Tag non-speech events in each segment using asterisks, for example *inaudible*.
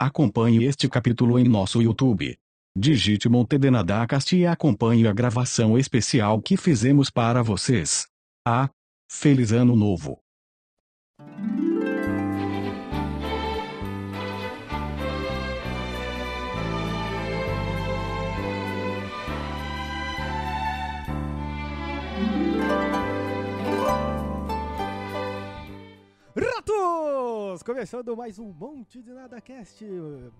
Acompanhe este capítulo em nosso YouTube. Digite Monte de Nadacast e acompanhe a gravação especial que fizemos para vocês. Ah, feliz ano novo! Ratos! Começando mais um Monte de Nada Cast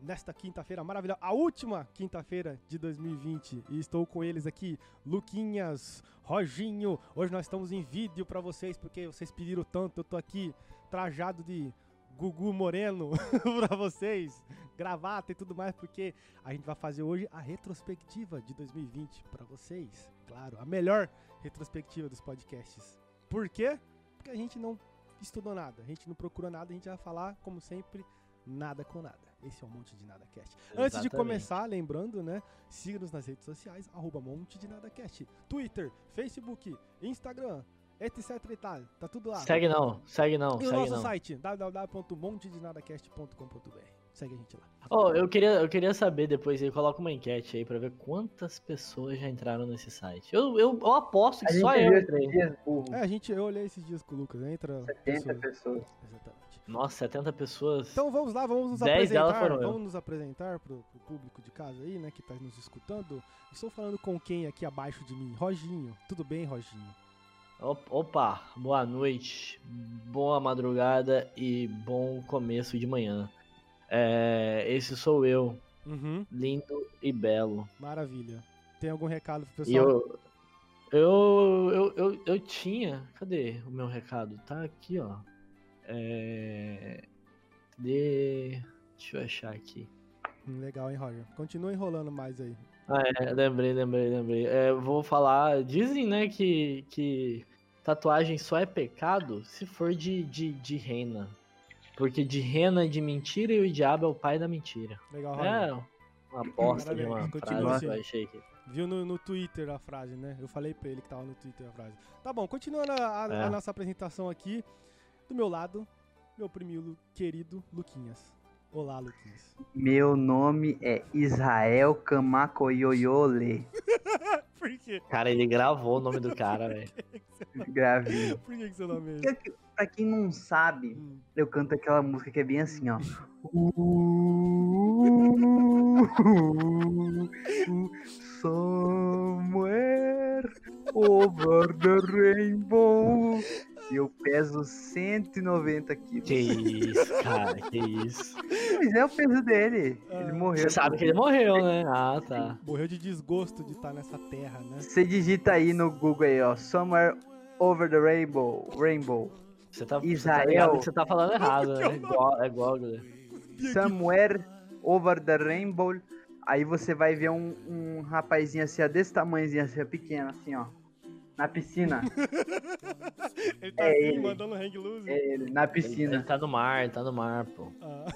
nesta quinta-feira maravilhosa, a última quinta-feira de 2020. E estou com eles aqui, Luquinhas, Roginho. Hoje nós estamos em vídeo pra vocês porque vocês pediram tanto. Eu tô aqui trajado de Gugu Moreno *laughs* pra vocês, gravata e tudo mais, porque a gente vai fazer hoje a retrospectiva de 2020 pra vocês. Claro, a melhor retrospectiva dos podcasts. Por quê? Porque a gente não estudou nada, a gente não procura nada, a gente vai falar, como sempre, nada com nada. Esse é o Monte de Nada Cast. Antes de Exatamente. começar, lembrando, né? Siga-nos nas redes sociais, arroba Monte de Nada Cast. Twitter, Facebook, Instagram, etc e tal. Tá tudo lá. Segue não, segue não, E o segue nosso não. site, www.montedinadacast.com.br. Segue a gente lá. Oh, eu queria, eu queria saber depois aí, coloca uma enquete aí pra ver quantas pessoas já entraram nesse site. Eu, eu, eu aposto que A só eu entrei. dias. É, a gente, eu olhei esses dias com o Lucas, entra. 70 pessoas. Exatamente. Nossa, 70 pessoas. Então vamos lá, vamos nos 10 delas apresentar. foram eu. Vamos nos apresentar pro, pro público de casa aí, né, que tá nos escutando. Estou falando com quem aqui abaixo de mim? Roginho. Tudo bem, Roginho? Op- Opa, boa noite, boa madrugada e bom começo de manhã. É, esse sou eu, Uhum, lindo e belo. maravilha. Tem algum recado pro pessoal? eu, eu, eu, eu, eu tinha. Cadê o meu recado? Tá aqui, ó. É. Cadê? Deixa eu achar aqui. Hum, Legal, hein, Roger? Continua enrolando mais aí. Ah, é, lembrei, lembrei, lembrei. É, vou falar. Dizem, né, que, que tatuagem só é pecado se for de, de, de rena. Porque de rena é de mentira e o diabo é o pai da mentira. Legal, Roger. É uma bosta de uma continua frase assim. que achei aqui. Viu no, no Twitter a frase, né? Eu falei pra ele que tava no Twitter a frase. Tá bom, continuando a, a- É. a nossa apresentação aqui. Do meu lado, meu primo querido Luquinhas. Olá, Luquinhas. Meu nome é Israel Kamakoyoyole. *laughs* Por quê? Cara, ele gravou o nome do cara, velho. Gravei. Por que, que seu nome é esse? Pra quem não sabe, Hum. eu canto aquela música que é bem assim, ó. Somewhere over the rainbow. E eu peso 190 quilos. Que isso, cara, que isso. Mas é o peso dele. Ah. Ele morreu. Você sabe que ele morreu, né? Ah, tá. Morreu de desgosto de estar nessa terra, né? Você digita aí no Google aí, ó. Somewhere over the rainbow. Rainbow. Você tá, você tá Israel. ligado que você tá falando errado, né? *laughs* É igual, é igual, galera. Somewhere over the rainbow. Aí você vai ver um, um rapazinho assim, ó, desse tamanhozinho assim, ó, pequeno, assim, ó. Na piscina. *laughs* Ele tá É assim, ele. mandando hang loose. É ele, na Ele, piscina. ele tá no mar, ele tá no mar, pô. Ah,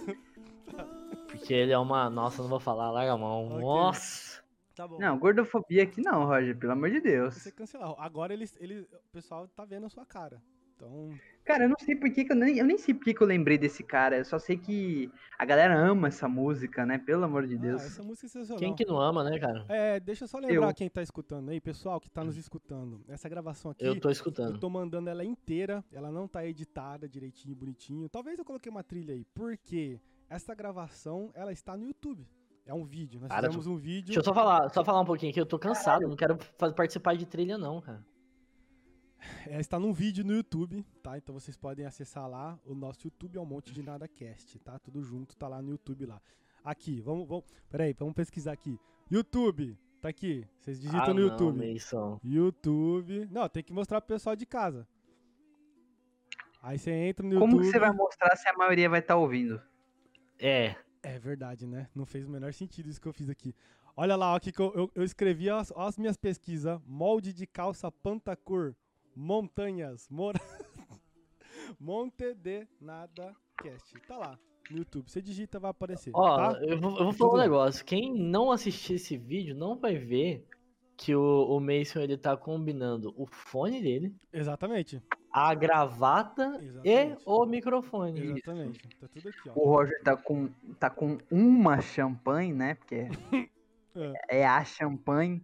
Porque ele é uma. Nossa, eu não vou falar, larga a mão. Ok. Nossa! tá bom. Não, gordofobia aqui não, Roger, pelo amor de Deus. Você cancelar. Agora ele, ele, o pessoal tá vendo a sua cara. Então, Cara, eu não sei por que, eu nem. Eu nem sei por que, eu lembrei desse cara. Eu só sei que a galera ama essa música, né? Pelo amor de ah, Deus. essa música é sensacional. Quem que não ama, né, cara? É, deixa eu só lembrar Eu. quem tá escutando aí, pessoal que tá nos escutando. Essa gravação aqui, Eu tô eu escutando. tô mandando ela inteira, ela não tá editada direitinho, bonitinho. Talvez eu coloquei uma trilha aí, porque essa gravação, ela está no YouTube. É um vídeo, nós Cara, fizemos um vídeo. Deixa eu só falar, só falar um pouquinho aqui, eu tô cansado, não quero participar de trilha, não, cara. É, está num vídeo no YouTube, tá? Então vocês podem acessar lá. O nosso YouTube é um monte de nada cast, tá? Tudo junto, tá lá no YouTube lá. Aqui, vamos, vamos. Peraí, vamos pesquisar aqui. YouTube, tá aqui. Vocês digitam ah, no não, YouTube. Meison. YouTube. Não, tem que mostrar pro pessoal de casa. Aí você entra no Como YouTube. que você vai mostrar se a maioria vai estar ouvindo? É, É verdade, né? Não fez o menor sentido isso que eu fiz aqui. Olha lá, ó, aqui que eu, eu, eu escrevi as, as minhas pesquisas. Molde de calça pantacur. Montanhas. Mora... *laughs* Monte de Nada Cast. Tá lá no YouTube. Você digita, vai aparecer. ó, tá? eu vou, eu vou Tudo falar um negócio. Quem não assistir esse vídeo não vai ver que o, o Mason ele tá combinando o fone dele Exatamente. a gravata e Exatamente. o microfone. Exatamente. Tá tudo aqui, ó. O Roger tá com, tá com uma champanhe, né? Porque *laughs* é a champanhe.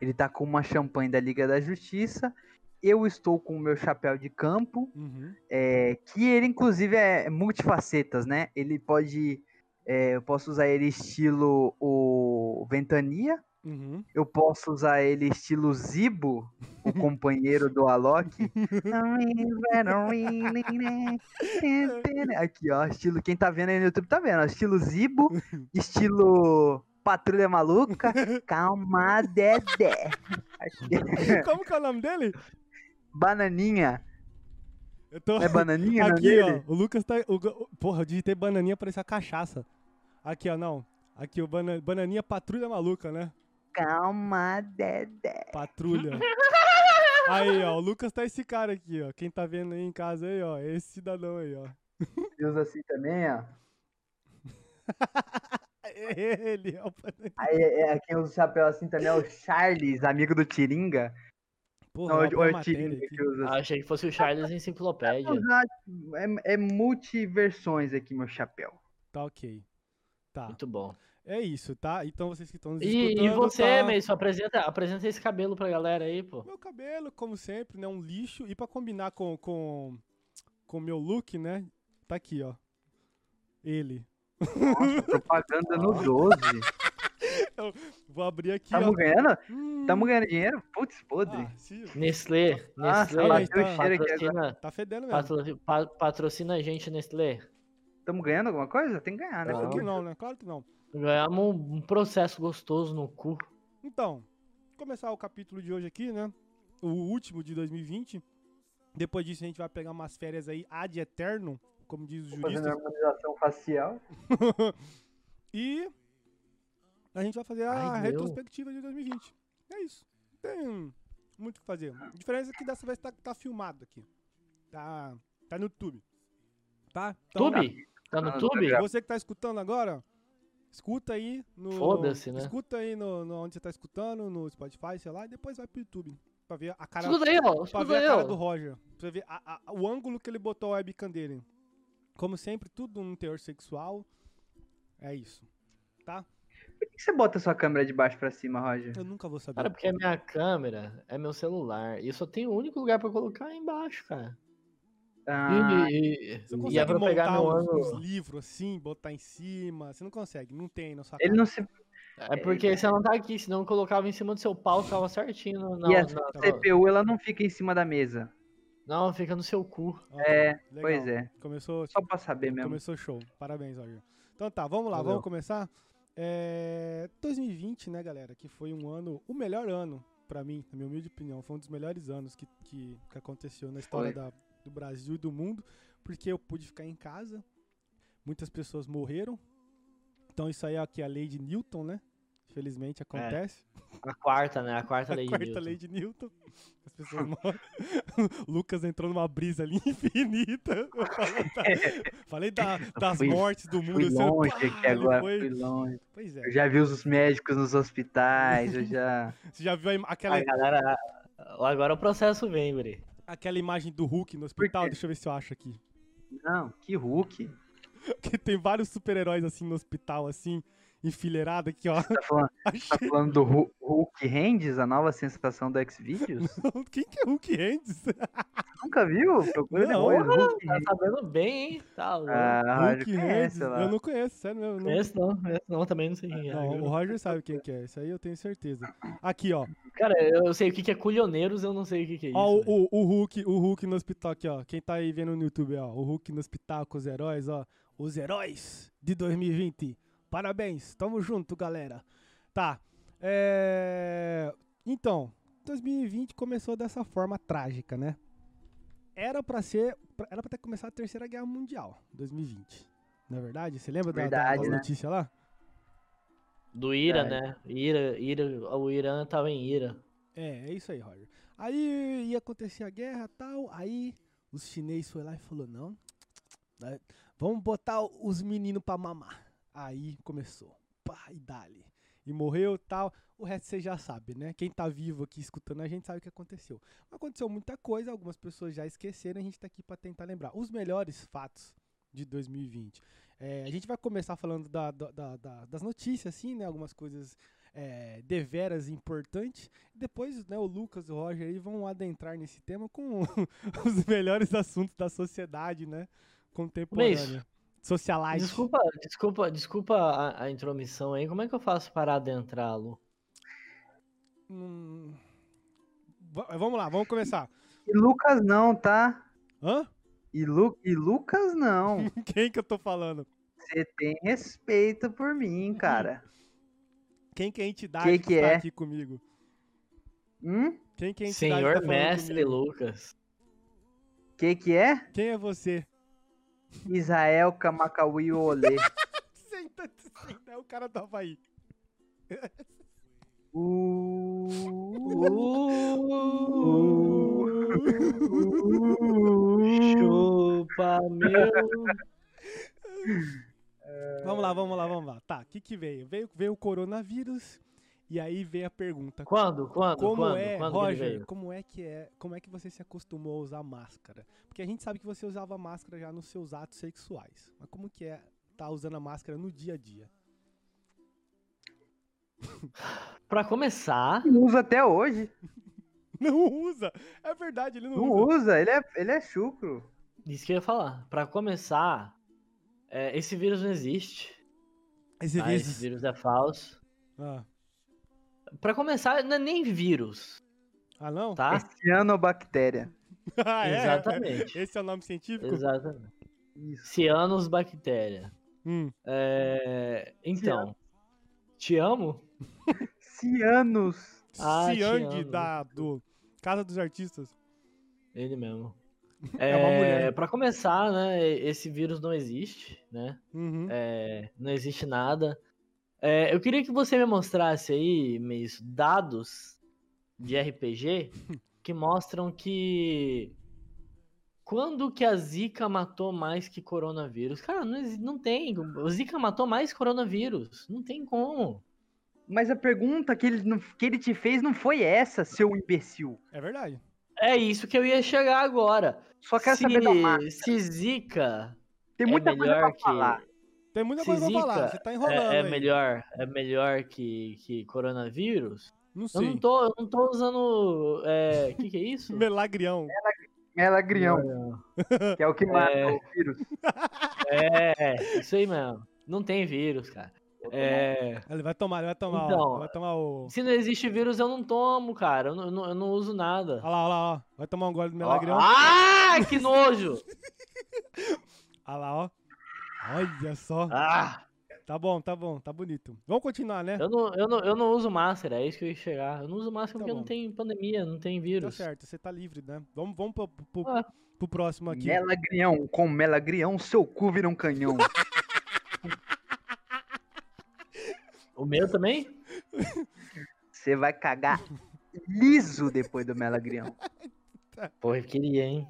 Ele tá com uma champanhe da Liga da Justiça. Eu estou com o meu chapéu de campo, Uhum. é, que ele inclusive é multifacetas, né? Ele pode. é, eu posso usar ele estilo o Ventania. Uhum. Eu posso usar ele estilo Zibo, o *laughs* companheiro do Alok. *laughs* Aqui, ó, estilo. Quem tá vendo aí no YouTube tá vendo, ó, estilo Zibo, *laughs* estilo Patrulha Maluca, calma, Dedé. Como que é o nome dele? Bananinha. Eu tô... É bananinha, é Aqui, ó. O Lucas tá. o- Porra, eu digitei bananinha pra essa cachaça. Aqui, ó, não. Aqui, o bana... bananinha patrulha maluca, né? Calma, Dedé. Patrulha. *laughs* Aí, ó, o Lucas tá esse cara aqui, ó. Quem tá vendo aí em casa aí, ó, é esse cidadão aí, ó. Ele usa assim também, ó. *laughs* É Ele, ó. o bananinha. Aí, é, quem usa o chapéu assim também é o Charles, amigo do Tiringa. Porra, Não, é o matéria Tiringa aqui. que usa assim. Achei que fosse o Charles Enciclopédia. usar, é, é multiversões aqui, meu chapéu. Tá ok. Tá. Muito bom. É isso, tá? Então vocês que estão nos E, escutando. e você, tá... Meiso, apresenta, apresenta esse cabelo pra galera aí, pô. Meu cabelo, como sempre, né? Um lixo. E pra combinar com com com meu look, né? Tá aqui, ó. Ele. Nossa, propaganda no 12. *laughs* Vou abrir aqui, Tamo ó. ganhando? Hum. Tamo ganhando dinheiro? Putz, podre. Ah, Nestlé, Ah, Nestlé, bateu o cheiro aqui patrocina, Tá fedendo mesmo. patro- pa- patrocina a gente, Nestlé. Tamo ganhando alguma coisa? Tem que ganhar, né? Claro que não, né? Claro que não. Ganhamos um, um processo gostoso no cu. Então, começar o capítulo de hoje aqui, né? O último de 2020. Depois disso a gente vai pegar umas férias aí ad eterno, como diz os Fazendo juristas. harmonização facial. *laughs* E a gente vai fazer a Ai, meu. retrospectiva de 2020. É isso. Tem muito o que fazer. A diferença é que dessa vez tá, tá filmado aqui. Tá, tá no YouTube. Tá? Então, Tube? Tá no Ah, Tube? tá Você que tá escutando agora, escuta aí no. Foda-se, né? Escuta aí no, no onde você tá escutando, no Spotify, sei lá, e depois vai pro YouTube. Pra ver a cara, Escuta aí, ó. pra ver aí, a cara do. Roger. Pra ver a- a- o ângulo que ele botou a webcam dele. Como sempre, tudo um teor sexual. É isso. Tá? Por que você bota a sua câmera de baixo pra cima, Roger? Eu nunca vou saber. Cara, porque a minha câmera é meu celular. E eu só tenho o único lugar pra colocar aí embaixo, cara. Ah, E, e, Você e consegue é pra pegar montar meu uns, ângulo. uns livros assim, botar em cima? Você não consegue, não tem na sua ele cara. não se. É porque você não tá aqui, senão eu colocava em cima do seu pau, ficava certinho. na- e a na- CPU, ela não fica em cima da mesa. Não, fica no seu cu. Ó, É, legal. Pois é. Começou, Só pra saber mesmo. começou show. Parabéns, Roger. Então tá, vamos lá, Valeu. vamos começar. É, 2020, né, galera, que foi um ano, o melhor ano pra mim, na minha humilde opinião, foi um dos melhores anos que, que, que aconteceu na história da- do Brasil e do mundo, porque eu pude ficar em casa, muitas pessoas morreram, então isso aí é aqui a lei de Newton, né? Felizmente acontece. A quarta, né? A quarta *laughs* A lei de quarta Newton. lei de Newton. As pessoas morrem. *laughs* Lucas entrou numa brisa ali *laughs* infinita. Falei da- das fui- mortes do mundo. Fui assim, longe pá, aqui agora, foi- fui longe. Pois é. Eu já vi os médicos nos hospitais, eu já. Você já viu aquela, A galera. Agora o processo vem, Bre. aquela imagem do Hulk no hospital? Deixa eu ver se eu acho aqui. Não, que Hulk. Que tem vários super-heróis assim no hospital, assim, enfileirado aqui, ó. Tá falando, *laughs* tá Achei. falando do Hu- Hulk Hands, a nova sensação do Xvideos? *laughs* Quem que é Hulk Hands? Nunca viu? Procura Não, depois. Hulk Tá sabendo bem, hein? Tá louco. Ah, Hulk Hands. Eu não conheço, sério mesmo. Não... Esse não, esse não, também não sei quem é. Não, o Roger sabe quem que é. Isso aí eu tenho certeza. Aqui, ó. Cara, eu sei o que que é culioneiros, eu não sei o que que é isso. Ó, o, o, o Hulk, o Hulk no hospital aqui, ó. Quem tá aí vendo no YouTube, ó. O Hulk no hospital com os heróis, ó. Os heróis de 2020. Parabéns, tamo junto, galera. Tá. É... Então, 2020 começou dessa forma trágica, né? Era pra ser. Era pra ter começado a Terceira Guerra Mundial, 2020. Não é verdade? Você lembra da, da, Verdade, da né? notícia lá? Do Ira, É. né? Ira, Ira, o Irã tava em Ira. É, é isso aí, Roger. Aí ia acontecer a guerra e tal, aí os chineses foi lá e falou, não, vamos botar os meninos pra mamar. Aí começou, pá, e dali. e morreu tal. O resto você já sabe, né? Quem tá vivo aqui escutando a gente sabe o que aconteceu. Aconteceu muita coisa, algumas pessoas já esqueceram, a gente tá aqui para tentar lembrar. Os melhores fatos de 2020. É, a gente vai começar falando da, da, da, das notícias, assim, né? Algumas coisas é, deveras importantes. Depois, né, o Lucas e o Roger aí vão adentrar nesse tema com *laughs* os melhores assuntos da sociedade, né? Contemporânea. Socialite. Desculpa, desculpa, desculpa a, a, intromissão aí. Como é que eu faço para adentrá-lo? Hum, vamos lá, vamos começar. E Lucas não, tá? Hã? E, Lu, e Lucas não. *laughs* Quem que eu tô falando? Você tem respeito por mim, cara. Quem que é a entidade que, que, que tá é? aqui comigo? Hum? Quem que é a entidade Senhor que tá Mestre comigo? Lucas. Que que é? Quem é você? Israel Kamakawi Olê. senta, senta, é o cara do Havaí. Uh, Chupa meu. Vamos lá, vamos lá, vamos lá. Tá, o que que veio? Veio, veio o coronavírus e aí veio a pergunta. Quando? Quando? Como quando? é, quando Roger, como é que é, como é que você se acostumou a usar máscara? Porque a gente sabe que você usava máscara já nos seus atos sexuais. Mas como que é tá usando a máscara no dia a dia? *laughs* Pra começar. Não usa até hoje. *laughs* Não usa! É verdade, ele não, não usa. usa. ele é, ele é chucro. Isso que eu ia falar. Pra começar, é, esse vírus não existe. Esse, tá? vírus... esse vírus é falso. Ah. Pra começar, não é nem vírus. Ah, não? Tá? É cianobactéria. *laughs* ah, é? Exatamente. Esse é o nome científico? Exatamente. Isso. Cianosbactéria. Hum. É... Então, te amo? Cianos. *laughs* Ah, Ciang da do Casa dos Artistas. Ele mesmo. *laughs* É, uma mulher. Pra começar, né, esse vírus não existe, né? Uhum. É, não existe nada. É, eu queria que você me mostrasse aí, meio dados de RPG *laughs* que mostram que quando que a Zika matou mais que coronavírus? Cara, não, não tem. O Zika matou mais coronavírus. Não tem como. Mas a pergunta que ele, que ele te fez não foi essa, seu imbecil. É verdade. É isso que eu ia chegar agora. Só quero se, saber da máscara. Se Zika Tem muita é coisa pra que... falar. Tem muita coisa pra Zika falar, você tá enrolando é, é aí. melhor, é melhor que, que coronavírus? Não Eu sei. não tô, eu não tô usando. O que, que é isso? *laughs* Melagrião. Melagrião, que é o que mata É. o vírus. *laughs* É, isso aí mesmo. Não tem vírus, cara. É, Ele vai tomar, ele vai tomar, Então. ó, vai tomar o... se não existe vírus, eu não tomo, cara. Eu não, eu não, eu não uso nada. Olha lá, olha lá, ó. Vai tomar um gole do melagrião. Ah, que nojo! *laughs* Olha lá, ó. Olha só. Ah, Tá bom, tá bom, tá bonito. Vamos continuar, né? eu não, eu, não, eu não uso máscara, é isso que eu ia chegar. Eu não uso máscara Tá porque bom. não tem pandemia, não tem Tá vírus. certo, você tá livre, né? Vamos, vamos pro, pro, Ah. pro próximo aqui. Melagrião, com melagrião, seu cu vira um canhão. *laughs* O meu também? Você vai cagar liso depois do melagrião. Porra, eu queria, hein?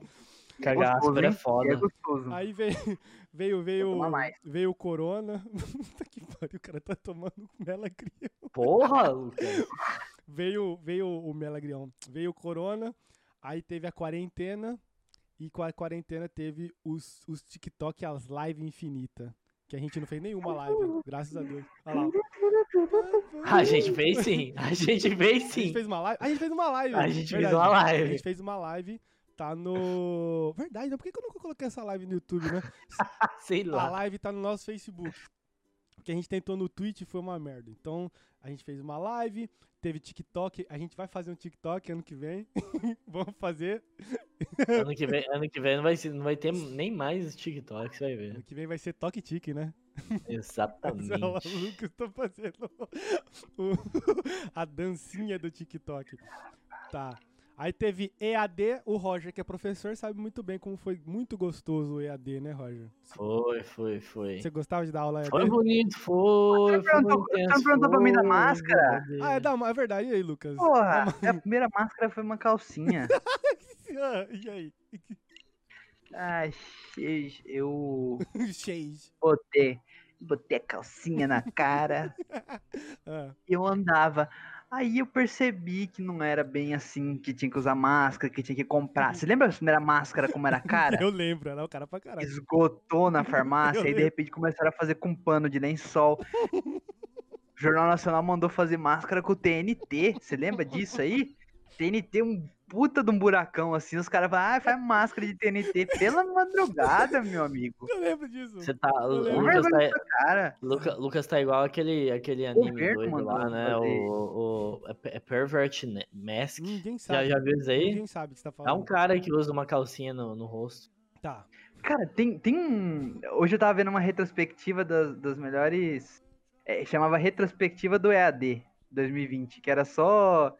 Cagar Gostoso, áspero é foda. É gostoso. Aí *laughs* veio, veio, veio, veio o Corona. *laughs* Puta que pariu, o cara tá tomando melagrião. Porra, *laughs* Lucas. Veio, veio o melagrião. Veio o Corona, aí teve a quarentena. E com a quarentena teve os, os TikTok, as lives infinitas. Que a gente não fez nenhuma live, graças a Deus. Olha lá. A gente fez sim. A gente fez A gente sim. fez uma live. A gente fez uma live. A gente fez verdade. uma live. A gente fez uma live. Tá no. *laughs* Verdade, né? Por que eu nunca coloquei essa live no YouTube, né? *laughs* Sei A lá. live tá no nosso Facebook. O que a gente tentou no Twitch foi uma merda. Então, a gente fez uma live, teve TikTok. A gente vai fazer um TikTok ano que vem. *laughs* Vamos fazer. Ano que vem, ano que vem não, vai, não vai ter nem mais TikTok, você vai ver. Ano que vem vai ser Toque Tique, né? Olha lá, Exatamente. o Lucas tá fazendo o- a dancinha do TikTok. Tá. Aí teve EAD, o Roger, que é professor, sabe muito bem como foi muito gostoso o EAD, né, Roger? Foi, foi, foi. Você gostava de dar aula EAD? Foi bonito, foi. Você perguntou- foi você intenso, perguntou pra mim da máscara? Ah, é, da, é verdade. E aí, Lucas? Porra, a primeira máscara foi uma calcinha. Ah, *laughs* e aí? Ai, eu *laughs* Cheio. botei. botei a calcinha na cara. *laughs* Ah, e eu andava. Aí eu percebi que não era bem assim, que tinha que usar máscara, que tinha que comprar. Você lembra a primeira máscara como era cara? *laughs* eu lembro, era o cara pra caralho. Esgotou na *laughs* farmácia, aí de repente começaram a fazer com pano de lençol. O *laughs* Jornal Nacional mandou fazer máscara com o TNT. Você lembra disso aí? TNT, um puta de um buracão assim. Os caras falam, ah, faz máscara de TNT pela madrugada, meu amigo. Eu lembro disso. Você tá. Lucas tá, Cara, Luca- Lucas tá igual aquele, aquele anime governo doido mandou lá, né? O, o, é, é Pervert Mask. Ninguém Já, sabe. já viu isso aí? Ninguém sabe o que você tá É falando. um cara que usa uma calcinha no, no rosto. Tá. Cara, tem, tem um. Hoje eu tava vendo uma retrospectiva das, das melhores. é, chamava Retrospectiva do EAD 2020, que era só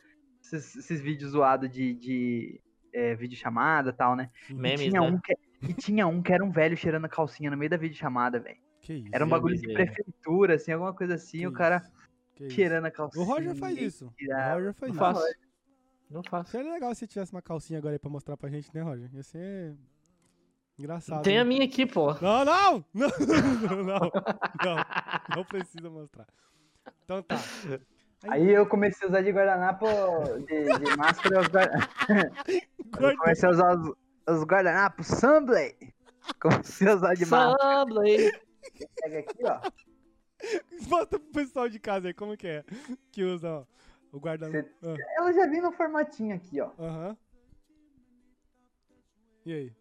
esses, esses vídeos zoados de, de é, videochamada e tal, né? E Memes, tinha, né? um que, e tinha um que era um velho cheirando a calcinha no meio da videochamada, velho. Que isso. Era um bagulho de prefeitura, assim, alguma coisa assim, que o cara isso, cheirando a calcinha. O Roger faz e isso. O tirava. Roger faz Não isso. faço. Não faço. Seria legal se tivesse uma calcinha agora aí pra mostrar pra gente, né, Roger? Ia ser engraçado. Tem né? a minha aqui, pô. Não, não! *laughs* Não, não, não, não precisa mostrar. Então tá. Aí eu comecei a usar de guardanapo, de, de máscara, os guarda... eu Corta. *laughs* comecei a usar os, os guardanapos Sunblade. Comecei a usar de máscara. Sunblade. Pega aqui, ó. Mostra pro pessoal de casa aí como que é. Que usa, ó, o guarda-chuva. Ela já vem no formatinho aqui, ó. Aham. E aí?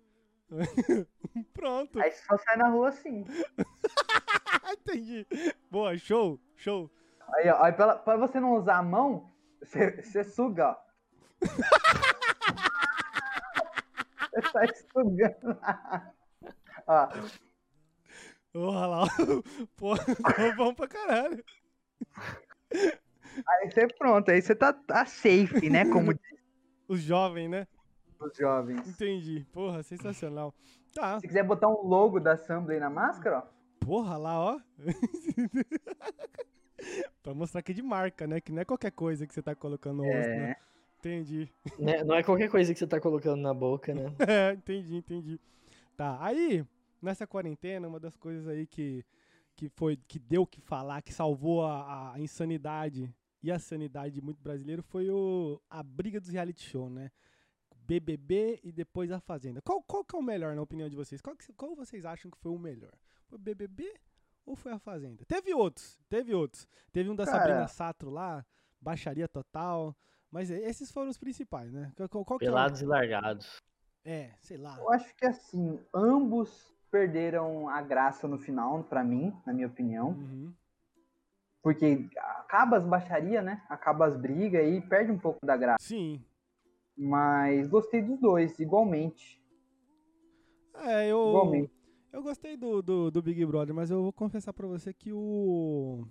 *laughs* Pronto. Aí só sai na rua assim. *laughs* Entendi. Boa, show, show. Aí, ó. Aí pra, pra você não usar a mão, você, você suga, ó. *laughs* você sai sugando. ó. Olha lá. *laughs* Pô, bom pra caralho. Aí você pronto. Aí você tá, tá safe, né? Como *laughs* Os jovens, né? os jovens. Entendi. Porra, sensacional. Tá. Se quiser botar um logo da aí na máscara, ó. Porra, lá, ó. *laughs* pra mostrar que é de marca, né? Que não é qualquer coisa que você tá colocando no rosto, né? É. Entendi. *laughs* Né, Não é qualquer coisa que você tá colocando na boca, né? *laughs* É, entendi, entendi. Tá, aí, nessa quarentena, uma das coisas aí que, que foi, que deu que falar, que salvou a, a insanidade e a sanidade de muito brasileiro foi o, a briga dos reality show, né? BBB e depois a Fazenda. Qual, qual que é o melhor, na opinião de vocês? Qual, que- qual vocês acham que foi o melhor? Foi o BBB ou foi a Fazenda? Teve outros, teve outros. Teve um da Cara. Sabrina Sato lá, baixaria total. Mas esses foram os principais, né? Qual, qual- é Pelados e largados. É, sei lá. Eu acho que assim, ambos perderam a graça no final, pra mim, na minha opinião. Uhum. Porque acaba as baixarias, né? Acaba as brigas e perde um pouco da graça. Sim. Mas gostei dos dois, igualmente. É, eu. Igualmente. Eu gostei do, do, do Big Brother, mas eu vou confessar pra você que o.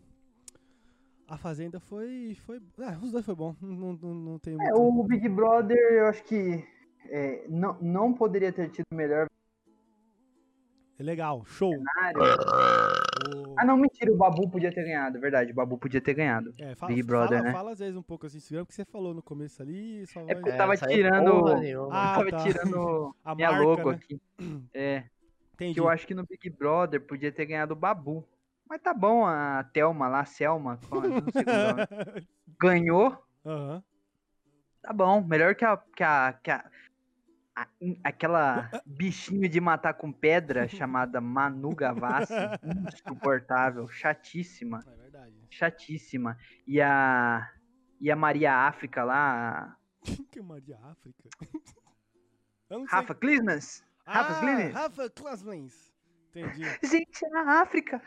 A Fazenda foi. foi ah, os dois foi bom. Não, não, não tem É, muito. o Big Brother, eu acho que é, não, não poderia ter tido melhor É legal, show. O- Ah, não, mentira, o Babu podia ter ganhado, verdade. O Babu podia ter ganhado. É, fala, Big Brother, fala, né? fala às vezes um pouco assim, Instagram, porque você falou no começo ali. Só É vai... porque eu tava saiu tirando-. Ah, eu tava tá. tirando *laughs* a minha marca, logo né? aqui. É, Entendi. que eu acho que no Big Brother podia ter ganhado o Babu. Mas tá bom, a Thelma lá, a Selma, é nome, *laughs* ganhou. Aham. Tá bom, melhor que a. Que a, que a, a- aquela bichinho de matar com pedra *laughs* chamada Manu Gavassi. insuportável, chatíssima, É verdade. chatíssima. E a. E a Maria África lá, Quem *laughs* que é Maria África? Não sei. Rafa Klismans. Rafa ah, Klasmans. Entendi. Gente, é na África.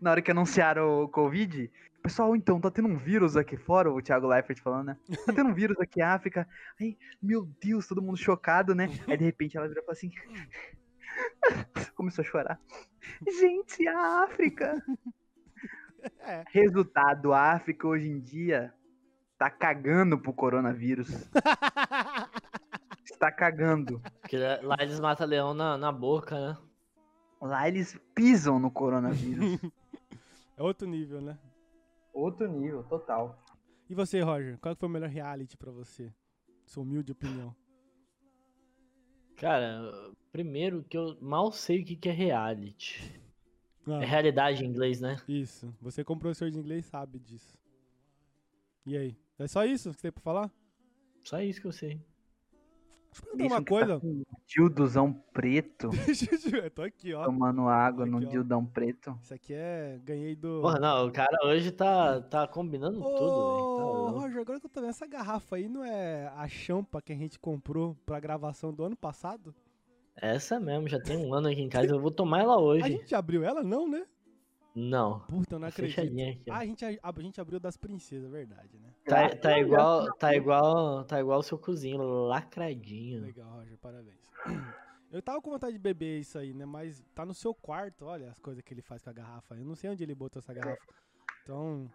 Na hora que anunciaram o Covid, pessoal, então, tá tendo um vírus aqui fora, o Thiago Leifert falando, né? Tá tendo um vírus aqui na África. Aí, meu Deus, todo mundo chocado, né? Aí de repente ela virou e falou assim. *laughs* Começou a chorar. Gente, a África. *laughs* É. Resultado, a África hoje em dia tá cagando pro coronavírus. *laughs* Está cagando. Porque lá eles matam leão na, na boca, né? Lá eles pisam no coronavírus. *laughs* É outro nível, né? Outro nível, total. E você, Roger? Qual que foi o melhor reality pra você? Sua humilde opinião. Cara, primeiro que eu mal sei o que que é reality. É Ah, realidade em inglês, né? isso. Você como professor de inglês sabe disso. E aí? É só isso que você tem pra falar? Só isso que eu sei. Deixa eu perguntar uma que coisa. Tá com um dildozão preto, *laughs* eu tô aqui, ó. tomando água Aqui, num ó. dildão preto. Isso aqui é. Ganhei do. Porra, não, o cara hoje tá, tá combinando tudo, velho. Tá Ô, louco. Roger, agora que eu tô vendo, essa garrafa aí não é a champa que a gente comprou pra gravação do ano passado? Essa mesmo, já tem um *laughs* ano aqui em casa, eu vou tomar ela A hoje. gente abriu ela? Não, né? Não, Puta, eu não acredito. aqui. Ah, a gente, a, a gente abriu das princesas, verdade, né? Tá, tá igual, tá igual, tá igual o seu cozinho, lacradinho. Legal, Roger, parabéns. *clears throat* Eu tava com vontade de beber isso aí, né? Mas tá no seu quarto, olha as coisas que ele faz com a garrafa. Eu não sei onde ele botou essa garrafa. Então,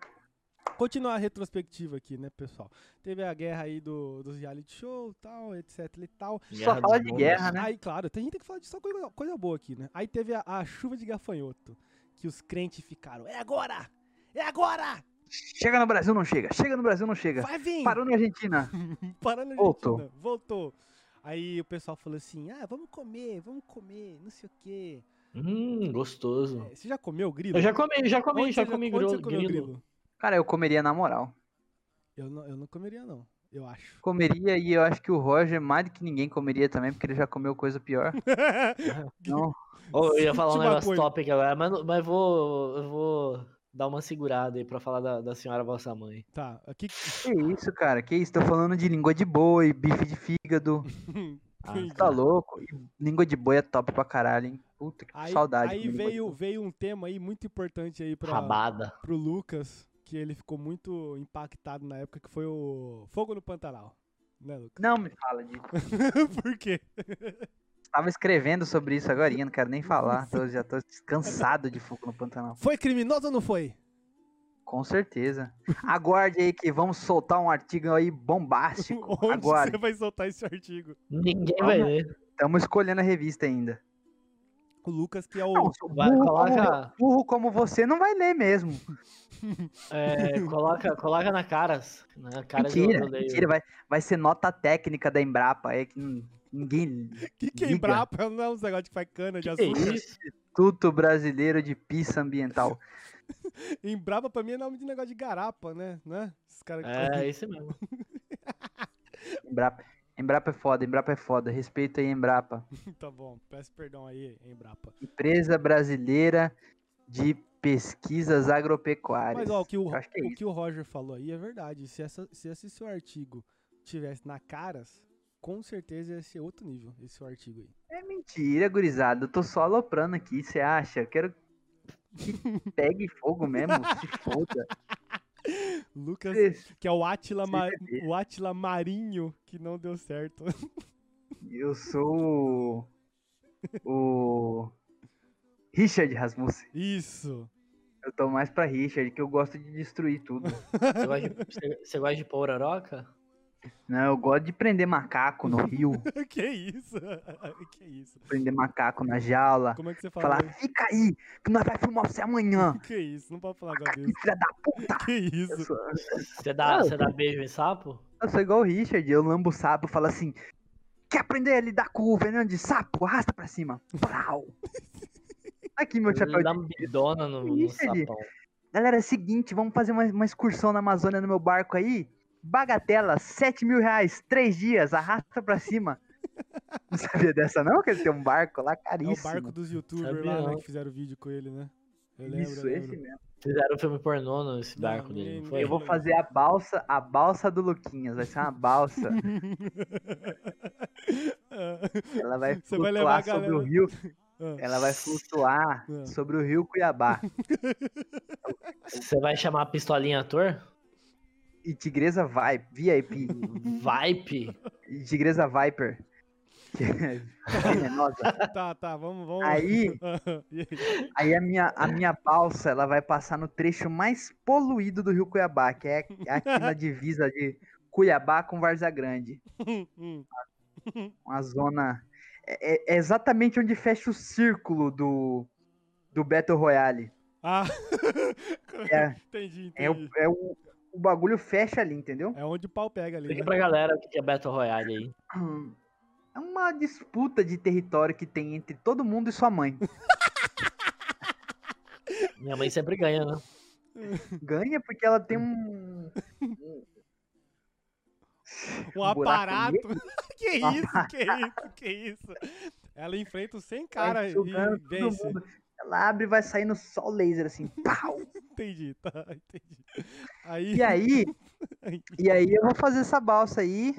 continuar a retrospectiva aqui, né, pessoal? Teve a guerra aí do, dos reality show, tal, etc e tal. Só fala de guerra, né? Aí, claro, tem gente que tem que falar de só coisa, coisa boa aqui, né? Aí teve a, a chuva de gafanhoto, que os crentes ficaram, é agora! É agora! Chega no Brasil, não chega. Chega no Brasil, não chega. Vai vir! Parou na Argentina. *laughs* Parando na Voltou. Argentina. Voltou. Aí o pessoal falou assim, ah, vamos comer, vamos comer, não sei o quê. Hum, gostoso. É, Você já comeu grilo? Eu já comi, já comi, Onde já você comi você grilo. comeu grilo. Cara, eu comeria na moral. Eu não, eu não comeria, não. Eu acho. Comeria e eu acho que o Roger, mais do que ninguém, comeria também, porque ele já comeu coisa pior. *laughs* Não, Ô, eu ia falar um negócio coisa. top aqui agora, mas, mas vou, eu vou dar uma segurada aí pra falar da, da senhora vossa mãe. Tá, aqui. que isso, cara. Que isso? Tô falando de língua de boi, bife de fígado. *laughs* Ah, Tá louco? Língua de boi é top pra caralho, hein? Puta que Aí, saudade. aí veio, veio um tema aí muito importante aí pra, Rabada. pro Lucas, que ele ficou muito impactado na época, que foi o Fogo no Pantanal. Né, Lucas? Não me fala disso. *laughs* Por quê? *laughs* Tava escrevendo sobre isso agora, não quero nem falar. *laughs* Tô- já tô cansado de fogo no Pantanal. Foi criminoso ou não foi? Com certeza. Aguarde aí que vamos soltar um artigo aí bombástico. *laughs* Onde Aguarde. você vai soltar esse artigo? Ninguém vai ler. Estamos escolhendo a revista ainda. O Lucas, que é o. Não, Vai, burro, coloca- como, burro como você não vai ler mesmo. *laughs* É, coloca, coloca na caras. Na caras Mentira, mentira. Vai, vai ser nota técnica da Embrapa. É que n- ninguém. que que é liga. Embrapa? Não é um negócio que faz cana de açúcar. isso? Instituto Brasileiro de Pista Ambiental. *laughs* Embrapa pra mim é nome de negócio de garapa, né? né? Esses caras que É, isso mesmo. *laughs* Embrapa. Embrapa é foda, Embrapa é foda. Respeito aí, Embrapa. *laughs* tá bom, peço perdão aí, Embrapa. Empresa Brasileira de Pesquisas Agropecuárias. Mas ó, o que o, é o que o Roger falou aí é verdade. Se, essa, se esse seu artigo tivesse na caras, com certeza ia ser outro nível, esse seu artigo aí. É mentira, gurizada. Eu tô só aloprando aqui, você acha? Eu quero que *laughs* pegue fogo mesmo, se foda. *laughs* Lucas, que é o Atila, Ma- é o Atila Marinho, que não deu certo. *laughs* Eu sou o... o Richard Rasmussen. Isso. Eu tô mais pra Richard, que eu gosto de destruir tudo. Você gosta de, você- você gosta de pororoca? Não, eu gosto de prender macaco no rio, *laughs* que isso? *laughs* que isso? prender macaco na jaula, Como é que você fala? falar, fica aí, que nós vai filmar você amanhã. *laughs* Que isso? Não pode falar agora Que disso. filha da puta. Que isso? sou, Você dá, você dá beijo em sapo? eu sou igual o Richard, eu lambo o sapo e falo assim, quer aprender a lidar com o veneno de sapo? Arrasta pra cima. Plau. Aqui meu chapéu Ele dá uma bidona no, no Isso, sapão. Galera, é o seguinte, vamos fazer uma, uma excursão na Amazônia no meu barco aí. Bagatela, 7 mil reais, 3 dias, arrasta pra cima. *laughs* Não sabia dessa não? Que ele tem um barco lá É o caríssimo. barco dos youtubers lá, né, que fizeram vídeo com ele, né? Eu lembro, Isso, eu lembro. esse mesmo. Fizeram um filme pornô nesse Não, barco dele, não foi? Eu vou fazer a balsa, a balsa do Luquinhas, vai ser uma balsa. *laughs* Ela vai Você vai flutuar sobre o rio, Ah, ela vai flutuar Ah. sobre o rio Cuiabá. *laughs* Você vai chamar a pistolinha ator? E Tigresa vai, VIP, Vipe? e Tigresa Viper. Venenosa. tá, tá, vamos, vamos. *laughs* Aí- aí? A minha, a minha balsa, ela vai passar no trecho mais poluído do rio Cuiabá, que é aqui na *laughs* divisa de Cuiabá com Várzea Grande. Hum, Uma zona. É, é- é exatamente onde fecha o círculo do, do Battle Royale. Ah, *laughs* É, entendi, entendi. é, o, é o, o bagulho fecha ali, entendeu? É onde o pau pega ali, Explica né? pra galera o que é Battle Royale aí. *clears throat* É uma disputa de território que tem entre todo mundo e sua mãe. *laughs* Minha mãe sempre ganha, né? Ganha porque ela tem um. Um buraco aparato. *laughs* que Um isso, que isso, que isso. Ela enfrenta os 100 caras e vence. mundo. Ela abre e vai saindo só laser assim. *laughs* Pau! Entendi, tá, *laughs* entendi. Aí. E aí, *laughs* e aí eu vou fazer essa balsa aí